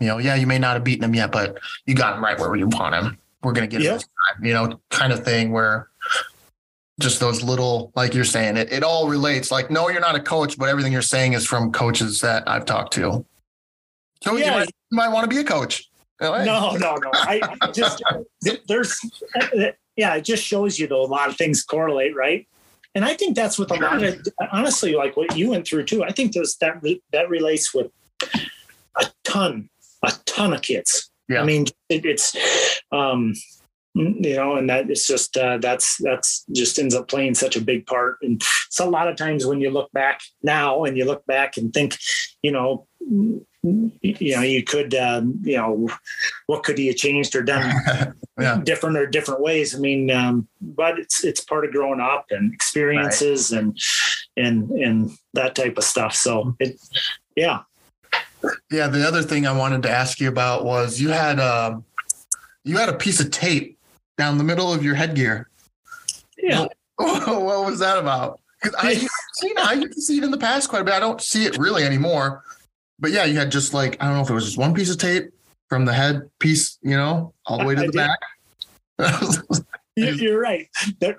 You know, yeah, you may not have beaten him yet, but you got him right where you want him. We're gonna get him Yeah. this time, you know, kind of thing where just those little, like you're saying, it, it all relates. Like, no, you're not a coach, but everything you're saying is from coaches that I've talked to. So you might, you might want to be a coach. Hey. No, no, no. I I just, there's, yeah, it just shows you though, a lot of things correlate, right? And I think that's with a lot of, honestly, like what you went through too. I think there's that, that relates with a ton, a ton of kids. Yeah. I mean, it, it's, um, you know, and that it's just uh, that's that's just ends up playing such a big part. And it's a lot of times when you look back now and you look back and think, you know, you know, you could, um, you know, what could he have changed or done (laughs) Yeah. different or different ways? I mean, um, but it's it's part of growing up and experiences and and and that type of stuff. So it, yeah, Yeah, the other thing I wanted to ask you about was you had um, you had a piece of tape down the middle of your headgear. Yeah. what (laughs) was that about? Because I (laughs) seen I used to see it in the past quite a bit. I don't see it really anymore. But yeah, you had just like I don't know if it was just one piece of tape from the head piece, you know, all the way to the back. You- (laughs) You're right.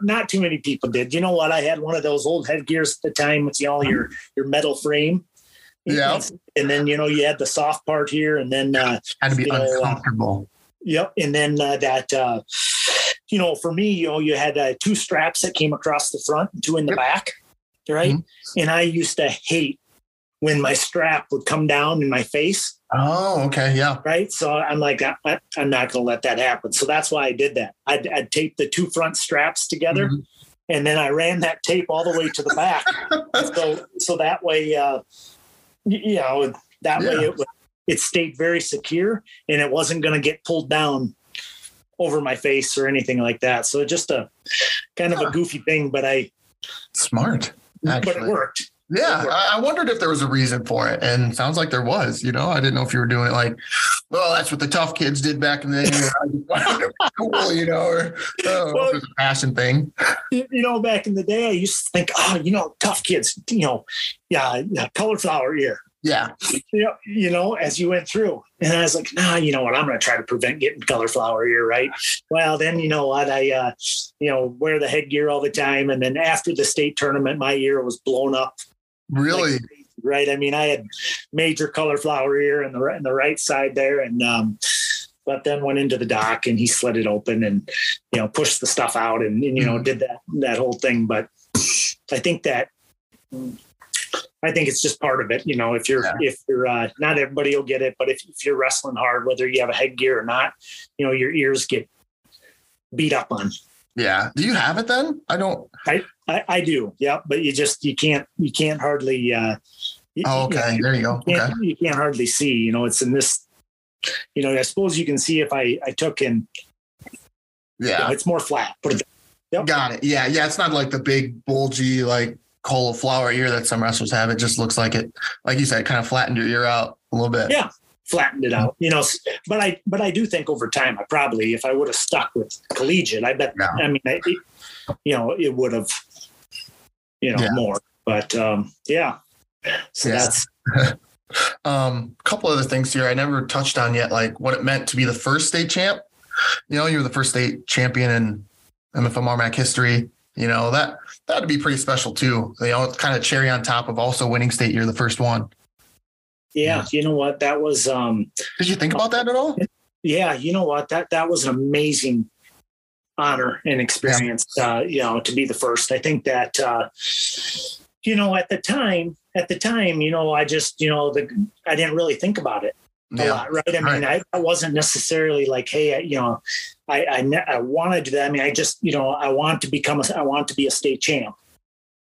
Not too many people did. You know what? I had one of those old headgears at the time with know your your metal frame. Yeah. And then you know you had the soft part here, and then uh, had to be know, uh, uncomfortable. Yep. And then uh, that, uh, you know, for me, you know, you had uh, two straps that came across the front and two in the Yep. back. Right. Mhm. And I used to hate when my strap would come down in my face. Oh, okay, yeah. Right. So I'm like, I, I'm not going to let that happen. So that's why I did that. I'd, I'd tape the two front straps together Mhm. and then I ran that tape all the way to the back. (laughs) so, so that way, uh, you know, that way it, it stayed very secure and it wasn't going to get pulled down over my face or anything like that. So it's just a kind of Huh. a goofy thing, but I, Smart. but it worked. Yeah, I, wondered if there was a reason for it, and sounds like there was. You know, I didn't know if you were doing it like, well, that's what the tough kids did back in the day. I just wanted it cool, you know, or oh, Well- it was a passion thing. You know, back in the day, I used to think, oh, you know, tough kids, you know, yeah, yeah cauliflower ear. Yeah, you know, you know, as you went through. And I was like, nah, you know what? I'm going to try to prevent getting cauliflower ear, right? Well, then you know what? I, uh, you know, wear the headgear all the time. And then after the state tournament, my ear was blown up. Really. like right? I mean, I had major cauliflower ear in the right, in the right side there, and um, but then went into the dock and he slid it open and you know pushed the stuff out and, and you know Mhm. did that that whole thing. But I think that. I think it's just part of it, you know. If you're, Yeah. if you're, uh, not everybody will get it, but if, if you're wrestling hard, whether you have a headgear or not, you know, your ears get beat up on. Yeah. Do you have it then? I don't. I, I do, yeah, but you just you can't you can't hardly. Uh, you- Oh, you know, okay. There you go. you Okay. you can't hardly see. You know, it's in this. You know, I suppose you can see if I I took and you know, Yeah. it's more flat. Put it Yep. Got it. Yeah. Yeah. It's not like the big bulgy like cauliflower ear that some wrestlers have. It just looks like it, like you said, kind of flattened your ear out a little bit. Yeah. Flattened it out. You know, but I but I do think over time I probably if I would have stuck with collegiate, I bet. Yeah. I mean, I, you know, it would have. You know Yeah. more, but um, yeah. So that's (laughs) Um, a couple other things here I never touched on yet, like what it meant to be the first state champ. You know, you were the first state champion in MFL MarMac history. You know that that'd be pretty special too. You know, it's kind of cherry on top of also winning state. You're the first one. Yeah. You know what? That was um, Did you think about that at all? yeah, you know what? That that was an amazing honor and experience. Uh, you know, to be the first. I think that uh, you know at the time, at the time, you know, I just you know the I didn't really think about it a Yeah. lot, right? I mean, I, I wasn't necessarily like, hey, I, you know, I I, ne- I want to do that. I mean, I just you know I want to become a I want to be a state champ,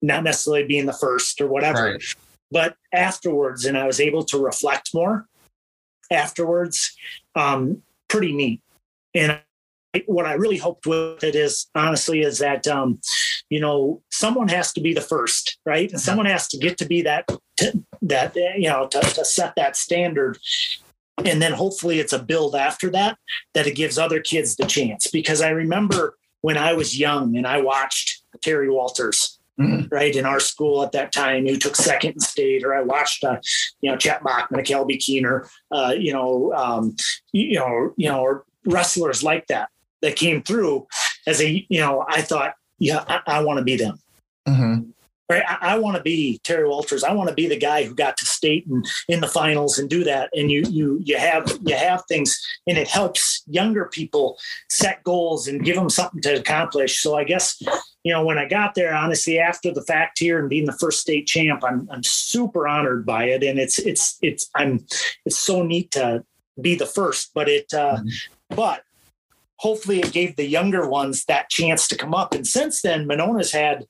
not necessarily being the first or whatever Right. But afterwards and i was able to reflect more afterwards um, pretty neat. And I, what i really hoped with it is honestly is that um, you know someone has to be the first right? And someone has to get to be that that you know to, to set that standard. And then hopefully it's a build after that that it gives other kids the chance. Because i remember when i was young and i watched terry walters Mhm. right? In our school at that time who took second in state or i watched uh, you know chet bachman kelby keener uh, you know um, you, know you know or wrestlers like that that came through as a you know i thought yeah i, I want to be them. Mhm. right? I, I want to be terry walters. I want to be the guy who got to state and in the finals and do that. And you you you have you have things and it helps younger people set goals and give them something to accomplish. So i guess you know when i got there honestly after the fact here and being the first state champ i'm i'm super honored by it and it's it's it's i'm it's so neat to be the first but it uh but hopefully it gave the younger ones that chance to come up and since then monona's had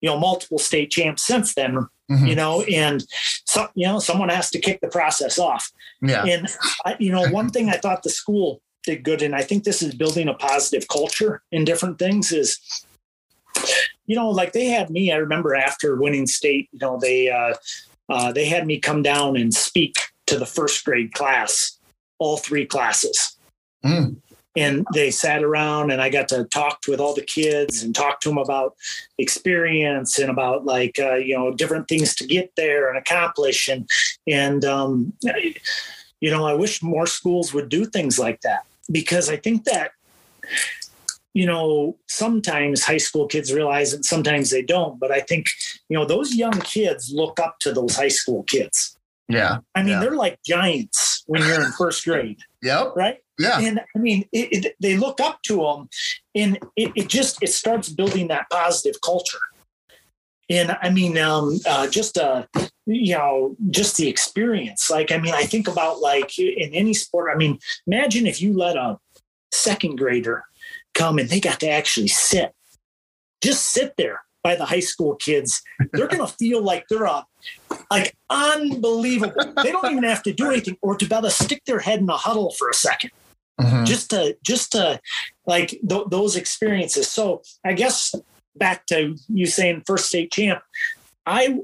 you know multiple state champs since then Mhm. you know and so you know someone has to kick the process off Yeah. and I, you know one thing i thought the school did good and i think this is building a positive culture in different things is you know like they had me i remember after winning state you know they uh, uh, they had me come down and speak to the first grade class, all three classes. Mm. And they sat around and I got to talk with all the kids and talk to them about experience and about like, uh, you know, different things to get there and accomplish. And, and, um, you know, I wish more schools would do things like that because I think that, you know, sometimes high school kids realize it, sometimes they don't. But I think, you know, those young kids look up to those high school kids. Yeah. I mean, Yeah. they're like giants when you're in first grade, (laughs) Yep. right? Yeah. And I mean, it, it, they look up to them, and it, it just it starts building that positive culture. And I mean, um, uh, just uh, you know, just the experience. Like, I mean, I think about like in any sport. I mean, imagine if you let a second grader come and they got to actually sit, just sit there by the high school kids. They're gonna (laughs) feel like they're a like unbelievable. They don't even have to do anything, or to be able to stick their head in a huddle for a second Mhm. just to just to like th- those experiences so i guess back to you saying first state champ i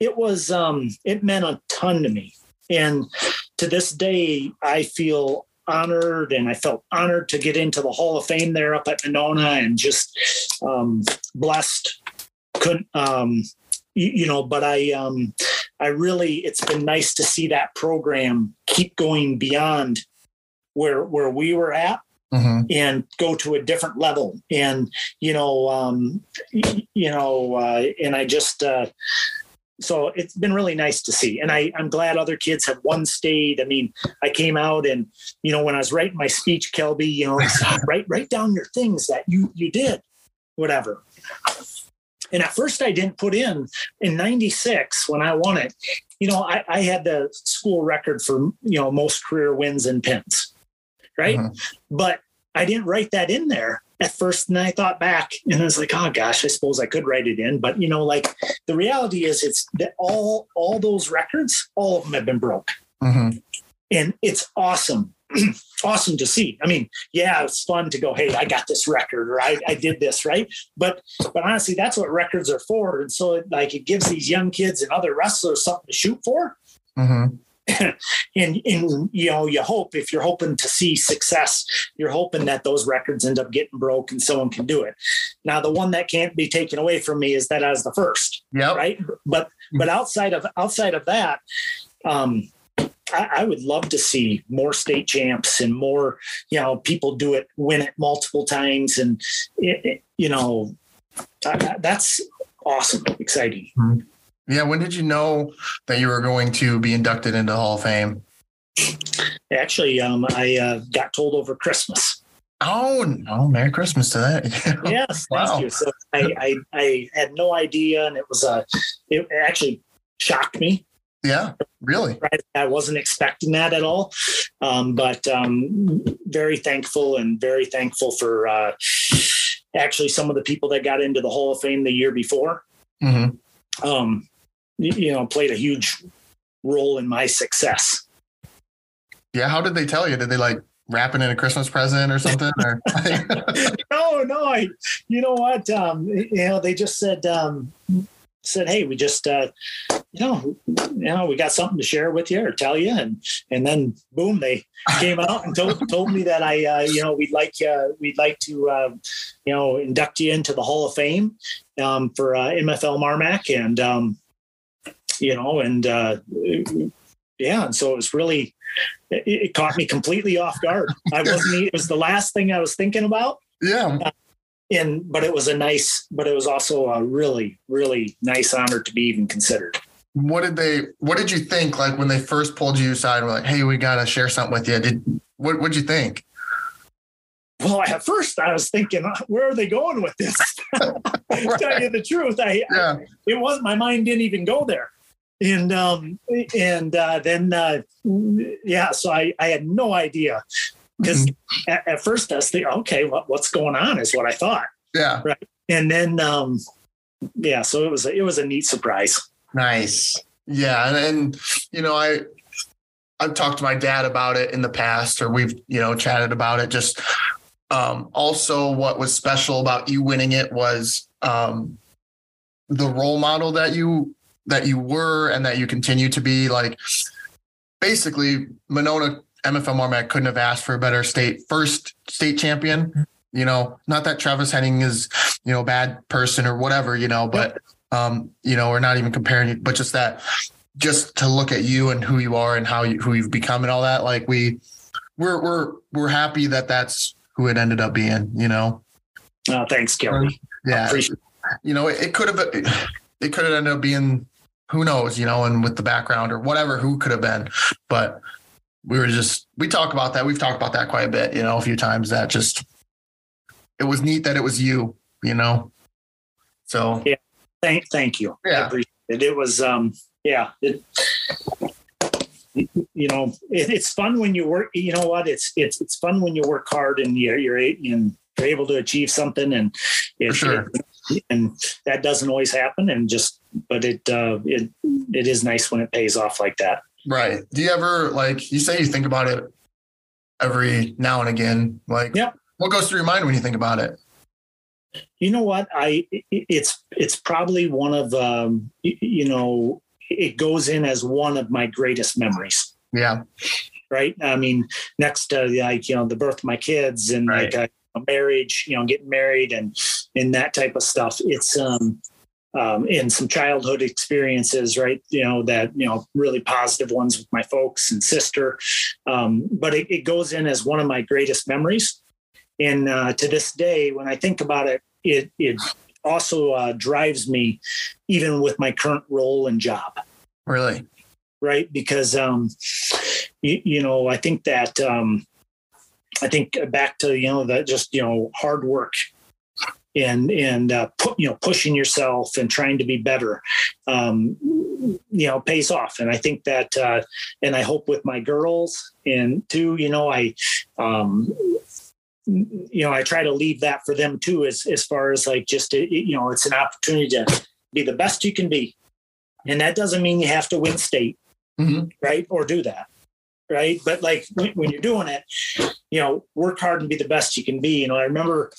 it was um it meant a ton to me and to this day i feel honored and i felt honored to get into the hall of fame there up at monona and just um blessed couldn't um you, you know but i um i really it's been nice to see that program keep going beyond where where we were at Mhm. and go to a different level and you know um you know uh and i just uh so it's been really nice to see. And i i'm glad other kids have won state. I mean i came out and you know when i was writing my speech kelby you know write write down your things that you you did whatever. And at first i didn't put in in 96 when i won it you know i, I had the school record for you know most career wins and pins right? Mhm. but I didn't write that in there at first. And I thought back and I was like, oh gosh, I suppose I could write it in. But you know, like the reality is it's that all all those records, all of them have been broke. Mhm. And it's awesome. (clears throat) awesome to see. I mean, yeah, it's fun to go, hey, I got this record or I, I did this, right? But but honestly, that's what records are for. And so it, like it gives these young kids and other wrestlers something to shoot for Mhm. (coughs) and and you know you hope if you're hoping to see success you're hoping that those records end up getting broke and someone can do it now the one that can't be taken away from me is that i was the first Yep. right but but outside of outside of that um I, I would love to see more state champs and more, you know, people do it, win it multiple times, and it, it- you know, that's awesome, exciting. Yeah. When did you know that you were going to be inducted into the Hall of Fame? Actually, um, I uh, got told over Christmas. Oh no! Merry Christmas to that. (laughs) yes, Wow. thank you. So I, I, I had no idea, and it was a, it actually shocked me. yeah. Really. I wasn't expecting that at all, um, but um, very thankful and very thankful for uh, actually some of the people that got into the Hall of Fame the year before. hmm Um, you, know, played a huge role in my success. Yeah. How did they tell you? Did they like wrap it in a Christmas present or something? Or (laughs) (laughs) no, no, I, you know what? Um, you know, they just said, um, said, Hey, we just, uh, you know, you know, we got something to share with you or tell you. And, and then boom, they came out and told, told me that I, uh, you know, we'd like, uh, we'd like to, uh, you know, induct you into the Hall of Fame, um, for, uh, MFL Marmac and, um, you know, and, uh, yeah. And so it was really, it, it caught me completely off guard. I wasn't, it was the last thing I was thinking about yeah. and but it was a nice but it was also a really really nice honor to be even considered What did they? What did you think? Like when they first pulled you aside, and were like, "Hey, we got to share something with you." Did what? What'd you think? well at first i was thinking "Uh, where are they going with this (laughs) tell you (laughs) the truth i Yeah. it was my mind didn't even go there and um and uh then uh yeah so i i had no idea because (laughs) at, at first i was thinking okay what, what's going on is what i thought Yeah. Right. and then um yeah so it was a, it was a neat surprise Nice. Yeah, and, and you know, I I've talked to my dad about it in the past, or we've you know chatted about it. Just um, also, what was special about you winning it was um, the role model that you that you were and that you continue to be. Like basically Monona MFL Marmac couldn't have asked for a better state first state champion. You know, not that Travis Henning is, you know, a bad person or whatever, you know, but um, you know, we're not even comparing it, but just that just to look at you and who you are and how you who you've become and all that, like we we're we're we're happy that that's who it ended up being, you know. Oh, thanks, Kelly. Yeah. You know, it, it could have it could have ended up being who knows, you know, and with the background or whatever, who could have been. But we were just we talk about that. We've talked about that quite a bit, you know, a few times that just it was neat that it was you, you know. So yeah, thank thank you. Yeah. I appreciate it. It was um yeah, it you know, it, it's fun when you work. You know what? It's it's it's fun when you work hard and you're you're, and you're able to achieve something, and it, sure. and that doesn't always happen. And just, but it uh, it it is nice when it pays off like that. Right. Do you ever like you say you think about it every now and again? Like, yeah. What goes through your mind when you think about it? You know what? I it's it's probably one of um, you know it goes in as one of my greatest memories. Yeah. Right. I mean, next to the like, you know, the birth of my kids and right. like a, a marriage, you know, getting married and, and that type of stuff. It's, um, um, and some childhood experiences, right? You know, that, you know, really positive ones with my folks and sister. Um, but it, it goes in as one of my greatest memories. And uh, to this day, when I think about it, it, it also uh, drives me even with my current role and job. Really? Right. Because, um, you, you know, I think that, um, I think back to, you know, that just, you know, hard work and, and, uh, put, you know, pushing yourself and trying to be better, um, you know, pays off. And I think that, uh, and I hope with my girls and too, you know, I, um, you know, I try to leave that for them too, as as far as like just you know, it's an opportunity to be the best you can be, and that doesn't mean you have to win state, mm-hmm. right, or do that, right. But like when, when, you're doing it, you know, work hard and be the best you can be. You know, I remember,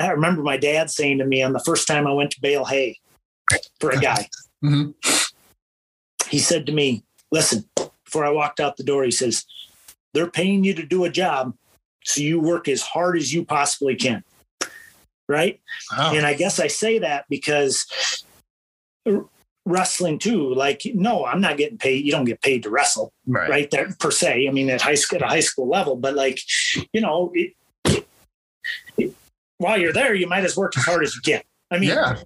I remember my dad saying to me on the first time I went to bale hay for a guy, mm-hmm. he said to me, "Listen." Before I walked out the door, he says, "They're paying you to do a job." So you work as hard as you possibly can. Right. Wow. And I guess I say that because wrestling too, like, no, I'm not getting paid. You don't get paid to wrestle. Right. right there per se. I mean, at high school, at a high school level, but like, you know, it, it, while you're there, you might as work as hard as you can. I mean, yeah.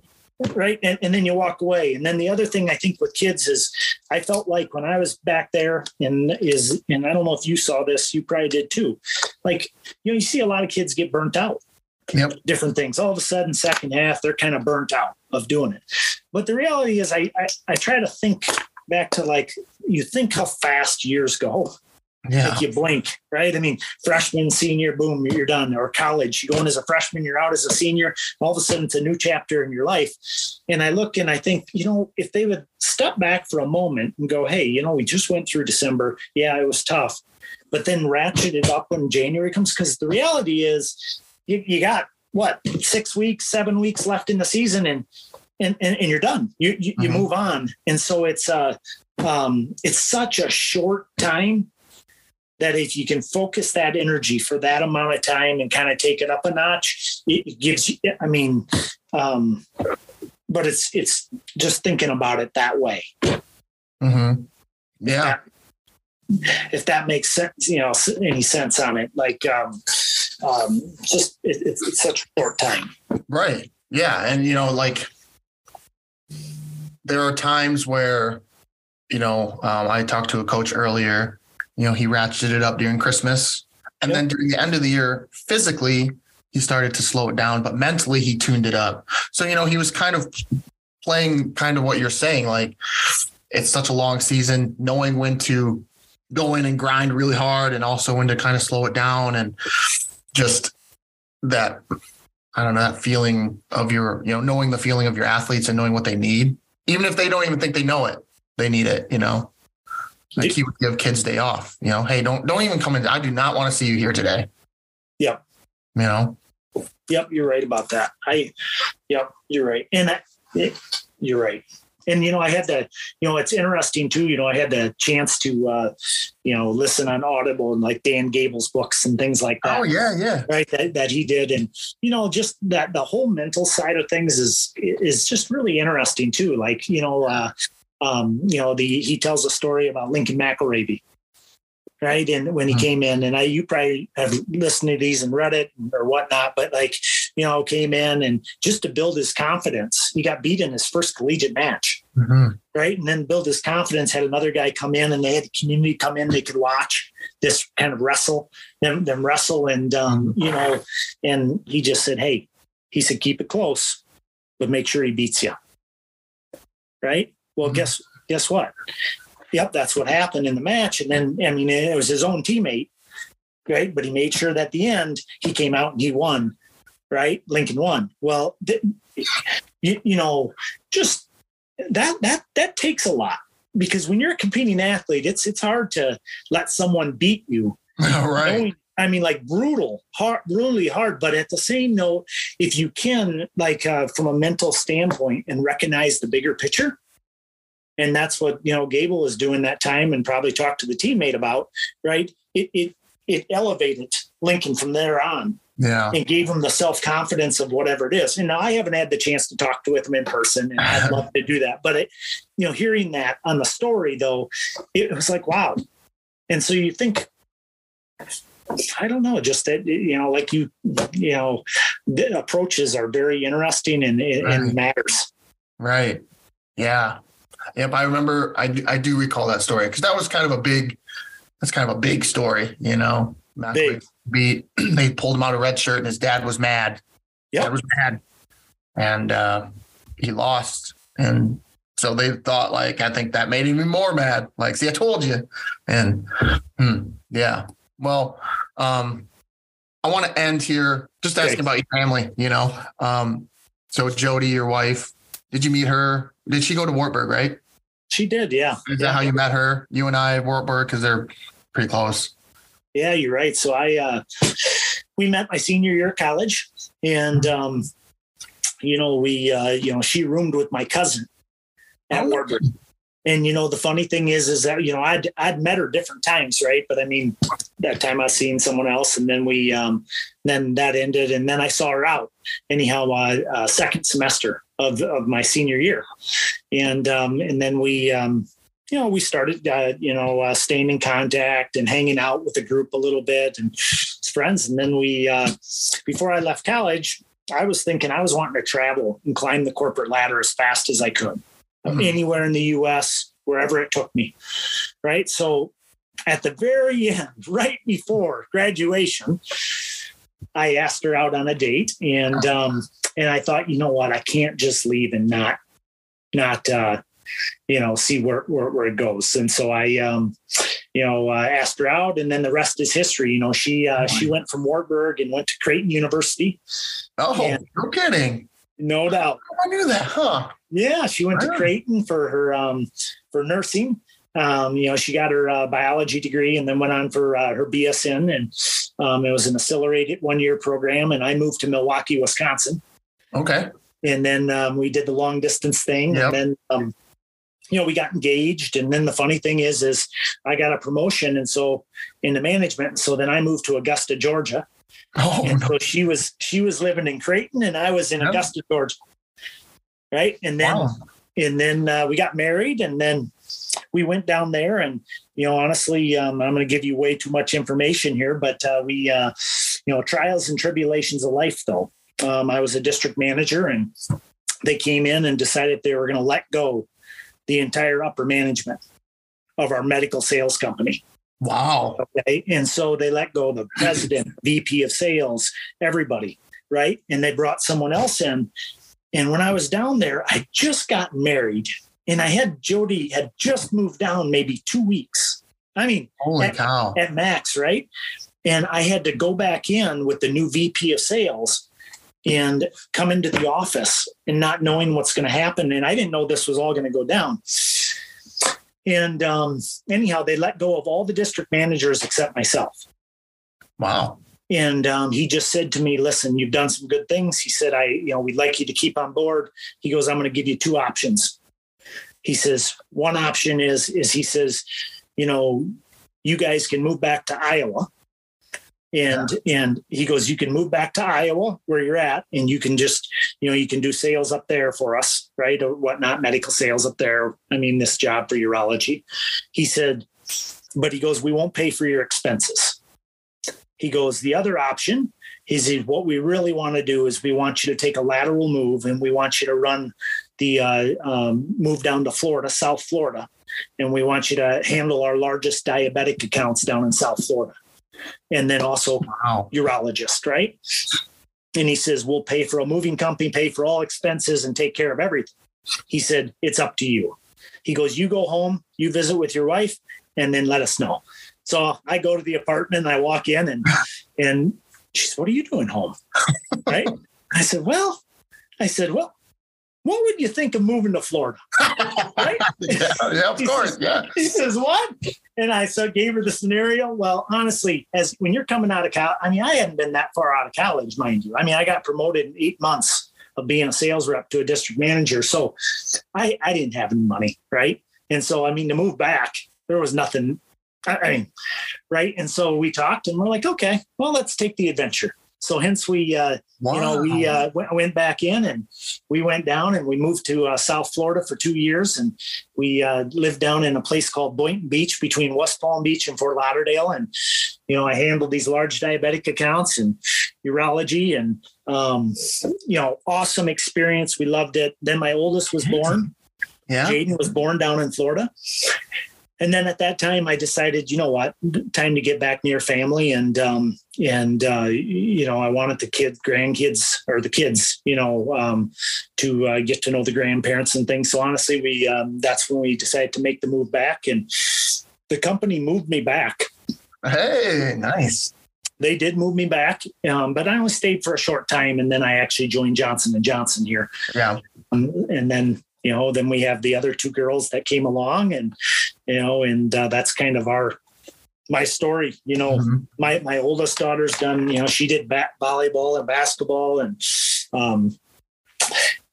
right? And, and then you walk away. And then the other thing i think with kids is i felt like when i was back there and is and i don't know if you saw this you probably did too. Like you know you see a lot of kids get burnt out. Yep. different things. All of a sudden second half they're kind of burnt out of doing it. But the reality is I, I i try to think back to like you think how fast years go yeah. Like you blink, right? I mean, freshman, senior, boom, you're done. Or college, you go in as a freshman, you're out as a senior. All of a sudden, it's a new chapter in your life. And I look and I think, you know, if they would step back for a moment and go, hey, you know, we just went through December. Yeah, it was tough. But then ratchet it up when January comes. Because the reality is, you, you got what, six weeks, seven weeks left in the season. And and, and, and, you're done. You you, mm-hmm. you, move on, and so it's uh um it's such a short time that if you can focus that energy for that amount of time and kind of take it up a notch, it gives you, I mean, um, but it's, it's just thinking about it that way. Mm-hmm. Yeah. If that, if that makes sense, you know, any sense on it, like, um, um, just it, it's, it's such a short time. Right. Yeah. And, you know, like there are times where, you know, um, I talked to a coach earlier you know, he ratcheted it up during Christmas. And yep. then during the end of the year, physically, he started to slow it down, but mentally he tuned it up. So, you know, he was kind of playing kind of what you're saying. Like it's such a long season, knowing when to go in and grind really hard and also when to kind of slow it down and just that I don't know, that feeling of your, you know, knowing the feeling of your athletes and knowing what they need, even if they don't even think they know it, they need it, you know. Like he would give kids day off. You know, hey, don't don't even come in. I do not want to see you here today. Yep. You know. Yep, you're right about that. I. Yep, you're right, and I, it, you're right. and you know, I had the, you know, it's interesting too. You know, I had the chance to, uh, you know, listen on Audible and like Dan Gable's books and things like that. Oh yeah, yeah. Right, that, that he did, and you know, just that the whole mental side of things is is just really interesting too. Like you know, uh, um, you know, the he tells a story about Lincoln McIlravy, right? And when he mm-hmm. came in, and I, you probably have listened to these and read it or whatnot, but like, you know, came in and just to build his confidence, he got beat in his first collegiate match, mm-hmm. right? And then build his confidence, had another guy come in and they had the community come in, they could watch this kind of wrestle, them, them wrestle. And, um, you know, and he just said, Hey, he said, keep it close, but make sure he beats you. Right. Well, mm-hmm. guess, guess what? Yep, that's what happened in the match. And then, I mean, it was his own teammate, right? But he made sure that at the end he came out and he won, right? Lincoln won. Well, th- you, you know, just that that that takes a lot because when you're a competing athlete, it's it's hard to let someone beat you. (laughs) right. Knowing, I mean, like brutal, hard, brutally hard. But at the same note, if you can, like uh, from a mental standpoint, and recognize the bigger picture, and that's what you know Gable was doing that time, and probably talked to the teammate about. Right? It it it elevated Lincoln from there on. Yeah. And gave him the self confidence of whatever it is. And now I haven't had the chance to talk to with him in person, and I'd love to do that. But it, you know, hearing that on the story though, it was like wow. And so you think I don't know, just that you know, like you, you know, the approaches are very interesting and, and right. matters. Right. Yeah. Yep, I remember. I I do recall that story because that was kind of a big. That's kind of a big story, you know. Big. Beat. (clears throat) They pulled him out of red shirt, and his dad was mad. Yeah, was mad, and uh, he lost, and so they thought like I think that made him even more mad. Like, see, I told you, and hmm, yeah. Well, um, I want to end here just asking about your family. You know, um, so Jody, your wife, did you meet her? Did she go to Wartburg, right? She did, yeah. Is that how you met her? You and I, Wartburg, because they're pretty close. Yeah, you're right. So I, uh, we met my senior year of college, and um, you know, we, uh, you know, she roomed with my cousin at oh. Wartburg. And you know, the funny thing is, is that you know, I'd I'd met her different times, right? But I mean, that time I seen someone else, and then we, um, then that ended, and then I saw her out anyhow, uh, uh, second semester of of my senior year, and um, and then we, um, you know, we started, uh, you know, uh, staying in contact and hanging out with the group a little bit and friends, and then we, uh, before I left college, I was thinking I was wanting to travel and climb the corporate ladder as fast as I could mm-hmm. anywhere in the US, wherever it took me. Right. So at the very end, (laughs) right before graduation, I asked her out on a date and um and I thought, you know what, I can't just leave and not not uh you know see where where, where it goes. And so I um you know uh, asked her out and then the rest is history. You know, she uh she went from Wartburg and went to Creighton University. Oh, and, no kidding. No doubt. I knew that, huh? Yeah, she went to Creighton for her um, for nursing. Um, you know, she got her uh, biology degree and then went on for uh, her BSN, and um, it was an accelerated one year program. And I moved to Milwaukee, Wisconsin. Okay. And then um, we did the long distance thing, yep. and then um, you know we got engaged. And then the funny thing is, is I got a promotion, and so into management. So then I moved to Augusta, Georgia. Oh, and no. so she was she was living in Creighton, and I was in yep. Augusta, Georgia right? And then wow. and then uh, we got married, and then we went down there. And you know, honestly, um, I'm going to give you way too much information here, but uh, we, uh, you know, trials and tribulations of life. Though um, I was a district manager, and they came in and decided they were going to let go the entire upper management of our medical sales company. Wow. Okay. And so they let go the president, (laughs) VP of sales, everybody. Right. And they brought someone else in. And when I was down there, I just got married and I had Jody had just moved down maybe two weeks. I mean, holy at, cow. At max, right? And I had to go back in with the new VP of sales and come into the office and not knowing what's going to happen. And I didn't know this was all going to go down. And um, anyhow, they let go of all the district managers except myself. Wow. And um, he just said to me, listen, you've done some good things. He said, I, you know, we'd like you to keep on board. He goes, I'm going to give you two options. He says one option is is he says, you know, you guys can move back to Iowa. And yeah. and he goes, you can move back to Iowa where you're at, and you can just, you know, you can do sales up there for us, right? Or whatnot, medical sales up there. I mean, this job for urology. He said, but he goes, we won't pay for your expenses. He goes, the other option is what we really want to do is we want you to take a lateral move and we want you to run the uh, um, move down to Florida, South Florida, and we want you to handle our largest diabetic accounts down in South Florida, and then also wow. urologist, right? And he says we'll pay for a moving company, pay for all expenses, and take care of everything. He said it's up to you. He goes, you go home, you visit with your wife, and then let us know. So I go to the apartment and I walk in and and she said, What are you doing home? (laughs) right. I said, Well, I said, Well, what would you think of moving to Florida? (laughs) right? yeah, yeah, of course. Says, yeah. He says, What? And I so gave her the scenario. Well, honestly, as when you're coming out of college, I mean, I hadn't been that far out of college, mind you. I mean, I got promoted in eight months of being a sales rep to a district manager. So I, I didn't have any money, right? And so I mean to move back, there was nothing I mean, right? And so we talked, and we're like, okay, well, let's take the adventure. So hence we, uh, wow. you know, we uh, went, went, back in and we went down and we moved to uh, South Florida for two years, and we uh, lived down in a place called Boynton Beach between West Palm Beach and Fort Lauderdale, and you know, I handled these large diabetic accounts and urology, and um, you know, awesome experience. We loved it. Then my oldest was born. Yeah. Jaden was born down in Florida. And then at that time, I decided, you know what, time to get back near family, and um, and uh, you know, I wanted the kids, grandkids, or the kids, you know, um, to uh, get to know the grandparents and things. So honestly, we um, that's when we decided to make the move back, and the company moved me back. Hey, nice they did move me back, um, but I only stayed for a short time, and then I actually joined Johnson and Johnson here. Yeah, um, and then you know, then we have the other two girls that came along, and you know, and uh, that's kind of our my story. You know, mm-hmm. my my oldest daughter's done. You know, she did bat, volleyball and basketball, and um,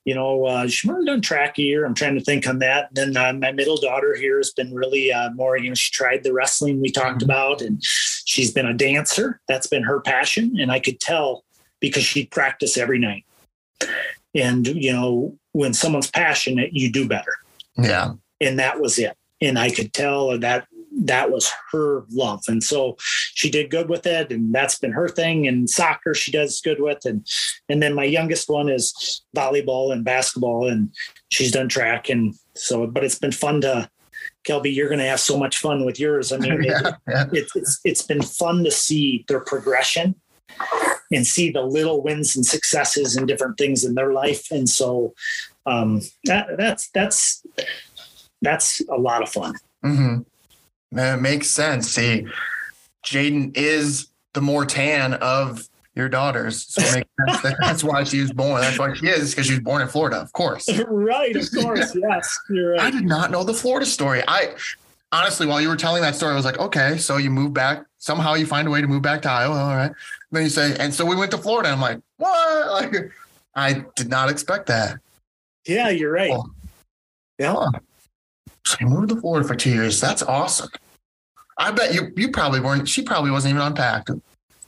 you know, uh, she might have done track a year. I'm trying to think on that. Then uh, my middle daughter here has been really uh, more, you know, she tried the wrestling we talked mm-hmm. about and she's been a dancer. That's been her passion. And I could tell because she'd practice every night. And, you know, when someone's passionate, you do better. Yeah. And that was it. And I could tell that that was her love. And so she did good with it. And that's been her thing. And soccer, she does good with. And, and then my youngest one is volleyball and basketball. And she's done track. And so, but it's been fun to, Kelby, you're going to have so much fun with yours. I mean, yeah, (laughs) it, yeah. It, it's, it's been fun to see their progression and see the little wins and successes and different things in their life. And so um, that, that's that's that's a lot of fun. Mm-hmm. That makes sense. See, Jaden is the more tan of your daughters. So it makes sense. that's why she was born. That's why she is, because she was born in Florida, of course. (laughs) right, of course. yes. You're right. I did not know the Florida story. I honestly, while you were telling that story, I was like, okay, so you move back. Somehow you find a way to move back to Iowa. All right. Then you say, and so we went to Florida. I'm like, what? (laughs) Like, I did not expect that. Yeah, you're right. Oh. Yeah. Huh. So moved to Florida for two years. That's awesome. I bet you you probably weren't. She probably wasn't even unpacked.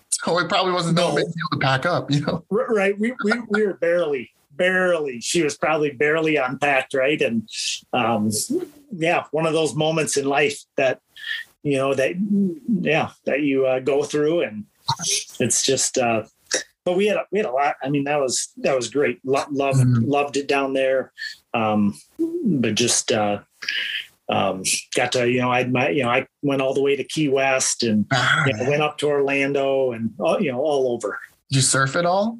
So it probably wasn't no, no big deal to pack up. You know. Right. We we, we were barely barely. She was probably barely unpacked. Right. And um, yeah, one of those moments in life that you know that yeah that you uh, go through and it's just uh, but we had a, we had a lot. I mean, that was that was great. Lo- loved mm-hmm. loved it down there. Um, but just uh, um, got to you know I my you know I went all the way to Key West and ah, you know, went up to Orlando and all, you know all over. Did you surf at all?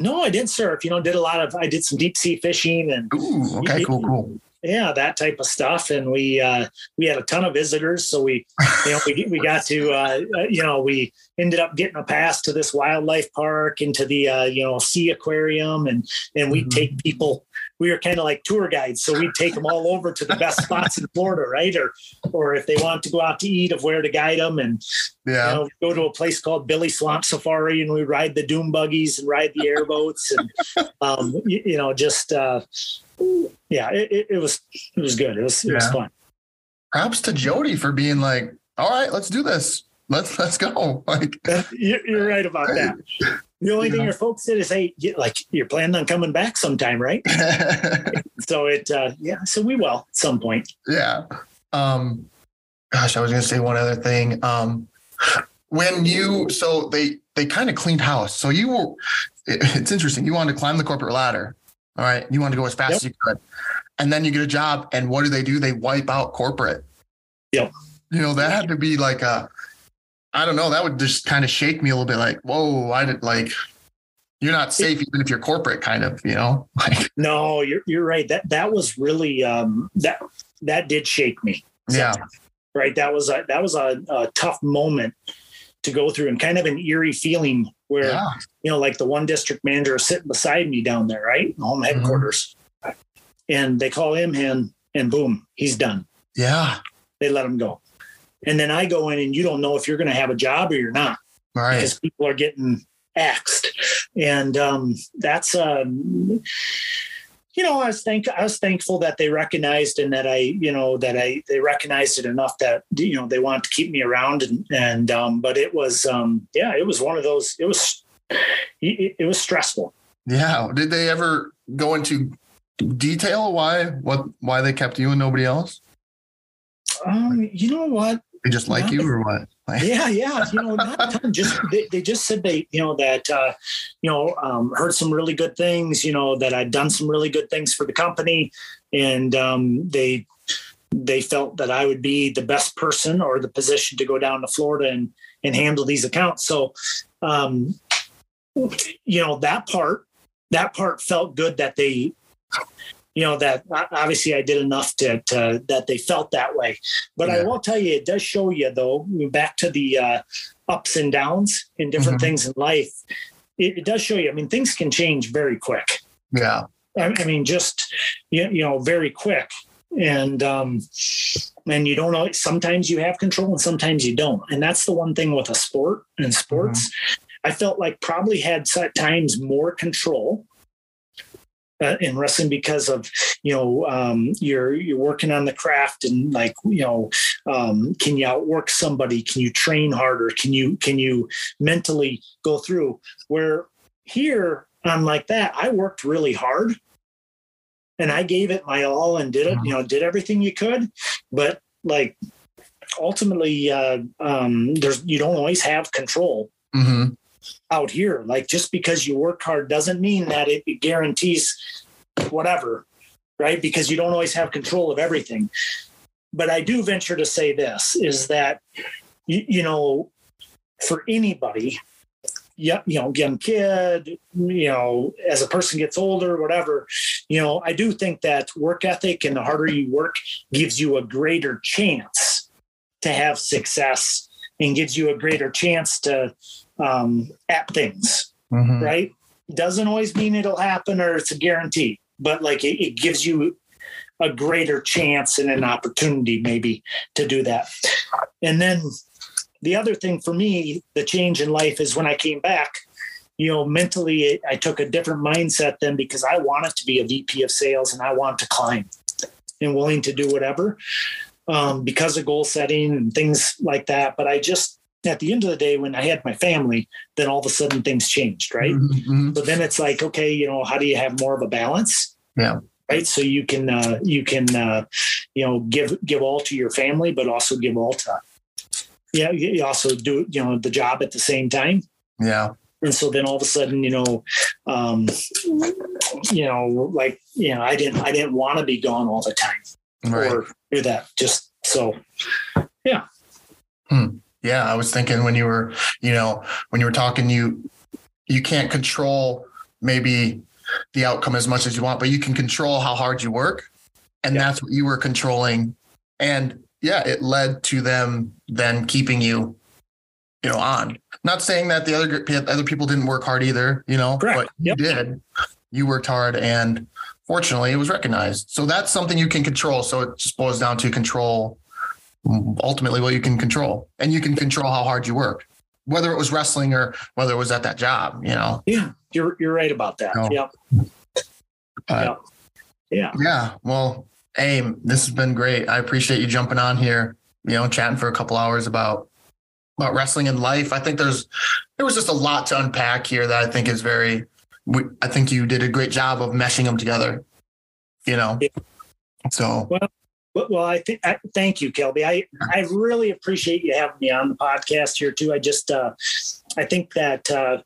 No, I didn't surf. You know, did a lot of I did some deep sea fishing and Ooh, okay, cool, cool yeah, that type of stuff. And we uh, we had a ton of visitors, so we you know we we got to uh, uh, you know we ended up getting a pass to this wildlife park into the uh, you know sea aquarium, and and we mm-hmm. take people. We were kind of like tour guides, so we'd take them all over to the best (laughs) spots in Florida, right? Or or if they want to go out to eat, of where to guide them, and yeah, you know, go to a place called Billy Swamp Safari, and we ride the doom buggies and ride the airboats, and (laughs) um, you, you know just. Uh, yeah, it, it, was it was good. It was it was fun. Props to Jody for being like, all right, let's do this. Let's let's go. (laughs) Like you're right about that. The only thing your folks said is, "Hey, you, like you're planning on coming back sometime, right?" (laughs) So it, uh, yeah. So we will at some point. yeah. Um gosh, I was gonna say one other thing. Um when you so they they kind of cleaned house. So you were it- it's interesting. You wanted to climb the corporate ladder. All right. You wanted to go as fast Yep. as you could. And then you get a job and what do they do? They wipe out corporate. Yep. You know, that had to be like a I don't know, that would just kind of shake me a little bit like, whoa, I did like you're not safe even if you're corporate kind of, you know? (laughs) Like No, you're you're right. That that was really um, that that did shake me. yeah. right that was a that was a, a tough moment to go through and kind of an eerie feeling where Yeah. you know like the one district manager is sitting beside me down there right home Mm-hmm. headquarters and they call him in and boom he's done Yeah. they let him go and then i go in and you don't know if you're going to have a job or you're not right. because people are getting axed and um, that's um, you know i was thank i was thankful that they recognized and that i you know that i they recognized it enough that you know they wanted to keep me around and and um, but it was um, yeah it was one of those it was it, it was stressful Yeah. Did they ever go into detail why what why they kept you and nobody else? um, you know what They just like you or what? Like, yeah yeah you know not a ton. just they, they just said they you know that uh you know um heard some really good things you know that i'd done some really good things for the company and um they they felt that i would be the best person or the position to go down to florida and and handle these accounts so um you know that part that part felt good that they you know that obviously i did enough to, to that they felt that way but i will tell you it does show you though back to the uh, ups and downs in different Mhm. things in life it, it does show you i mean things can change very quick yeah. I, I mean, just you, you know, very quick, and um, and you don't know. Sometimes you have control, and sometimes you don't. And that's the one thing with a sport and sports. I felt like probably had at times more control uh, in wrestling because of you know um, you're you're working on the craft and like you know um, can you outwork somebody? Can you train harder? Can you can you mentally go through where here I'm like that. I worked really hard and I gave it my all and did it, you know, did everything you could. But like ultimately, uh, um, there's, you don't always have control hmm out here. Like just because you work hard doesn't mean that it guarantees whatever, right? Because you don't always have control of everything. But I do venture to say this is that, you, you know, for anybody, yeah, you know, young kid, you know, as a person gets older, whatever, you know, I do think that work ethic and the harder you work gives you a greater chance to have success and gives you a greater chance to um, at things, hmm right? Doesn't always mean it'll happen or it's a guarantee, but like it, it gives you a greater chance and an opportunity maybe to do that. And then the other thing for me, the change in life is when I came back, you know, mentally I took a different mindset then because I wanted to be a VP of sales and I want to climb and willing to do whatever um, because of goal setting and things like that. But I just, at the end of the day, when I had my family, then all of a sudden things changed, right? hmm But then it's like, okay, you know, how do you have more of a balance? Yeah. Right. So you can, uh, you can, uh, you know, give, give all to your family, but also give all to, yeah, you also do, you know, the job at the same time. Yeah. And so then all of a sudden, you know, um, you know, like, you know, I didn't, I didn't want to be gone all the time Right. or do that. Just so, Yeah, I was thinking when you were, you know, when you were talking, you you can't control maybe the outcome as much as you want, but you can control how hard you work, and Yeah. that's what you were controlling. And yeah, it led to them then keeping you, you know, on. Not saying that the other other people didn't work hard either, you know, Correct. but Yep. you did. You worked hard, and fortunately, it was recognized. So that's something you can control. So it just boils down to control ultimately what you can control and you can control how hard you work whether it was wrestling or whether it was at that job you know yeah, you're, you're right about that. No. Yep. Yep. Yeah. Yeah. Well, Aim, this has been great. I appreciate you jumping on here, you know, chatting for a couple hours about about wrestling and life. I think there's there was just a lot to unpack here that I think is very we, I think you did a great job of meshing them together. You know. Yeah. So well, well, I think thank you, Kelby. I I really appreciate you having me on the podcast here too. I just uh, I think that uh,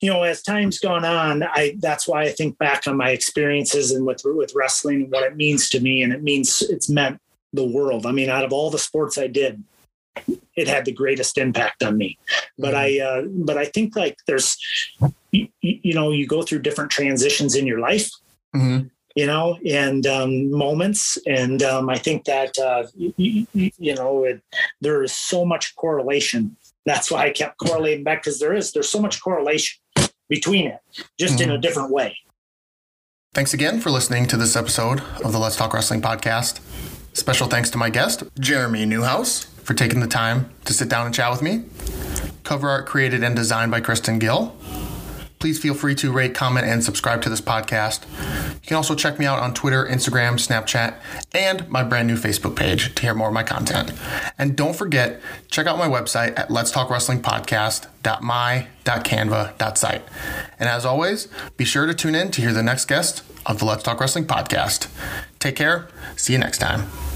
you know as time's gone on, I that's why I think back on my experiences and with with wrestling and what it means to me, and it means it's meant the world. I mean, out of all the sports I did, it had the greatest impact on me. But I uh, but I think like there's you, you know you go through different transitions in your life. Mm-hmm you know, and um, moments. And um, I think that, uh, you, you, know, it, there is so much correlation. That's why I kept correlating back because there is, there's so much correlation between it, just mm-hmm. in a mm-hmm. different way. Thanks again for listening to this episode of the Let's Talk Wrestling podcast. Special thanks to my guest, Jeremy Neuhaus, for taking the time to sit down and chat with me. Cover art created and designed by Kristen Gill. Please feel free to rate, comment, and subscribe to this podcast. You can also check me out on Twitter, Instagram, Snapchat, and my brand new Facebook page to hear more of my content. And don't forget, check out my website at Let's Talk Wrestling Podcast.my.canva.site. And as always, be sure to tune in to hear the next guest of the Let's Talk Wrestling podcast. Take care. See you next time.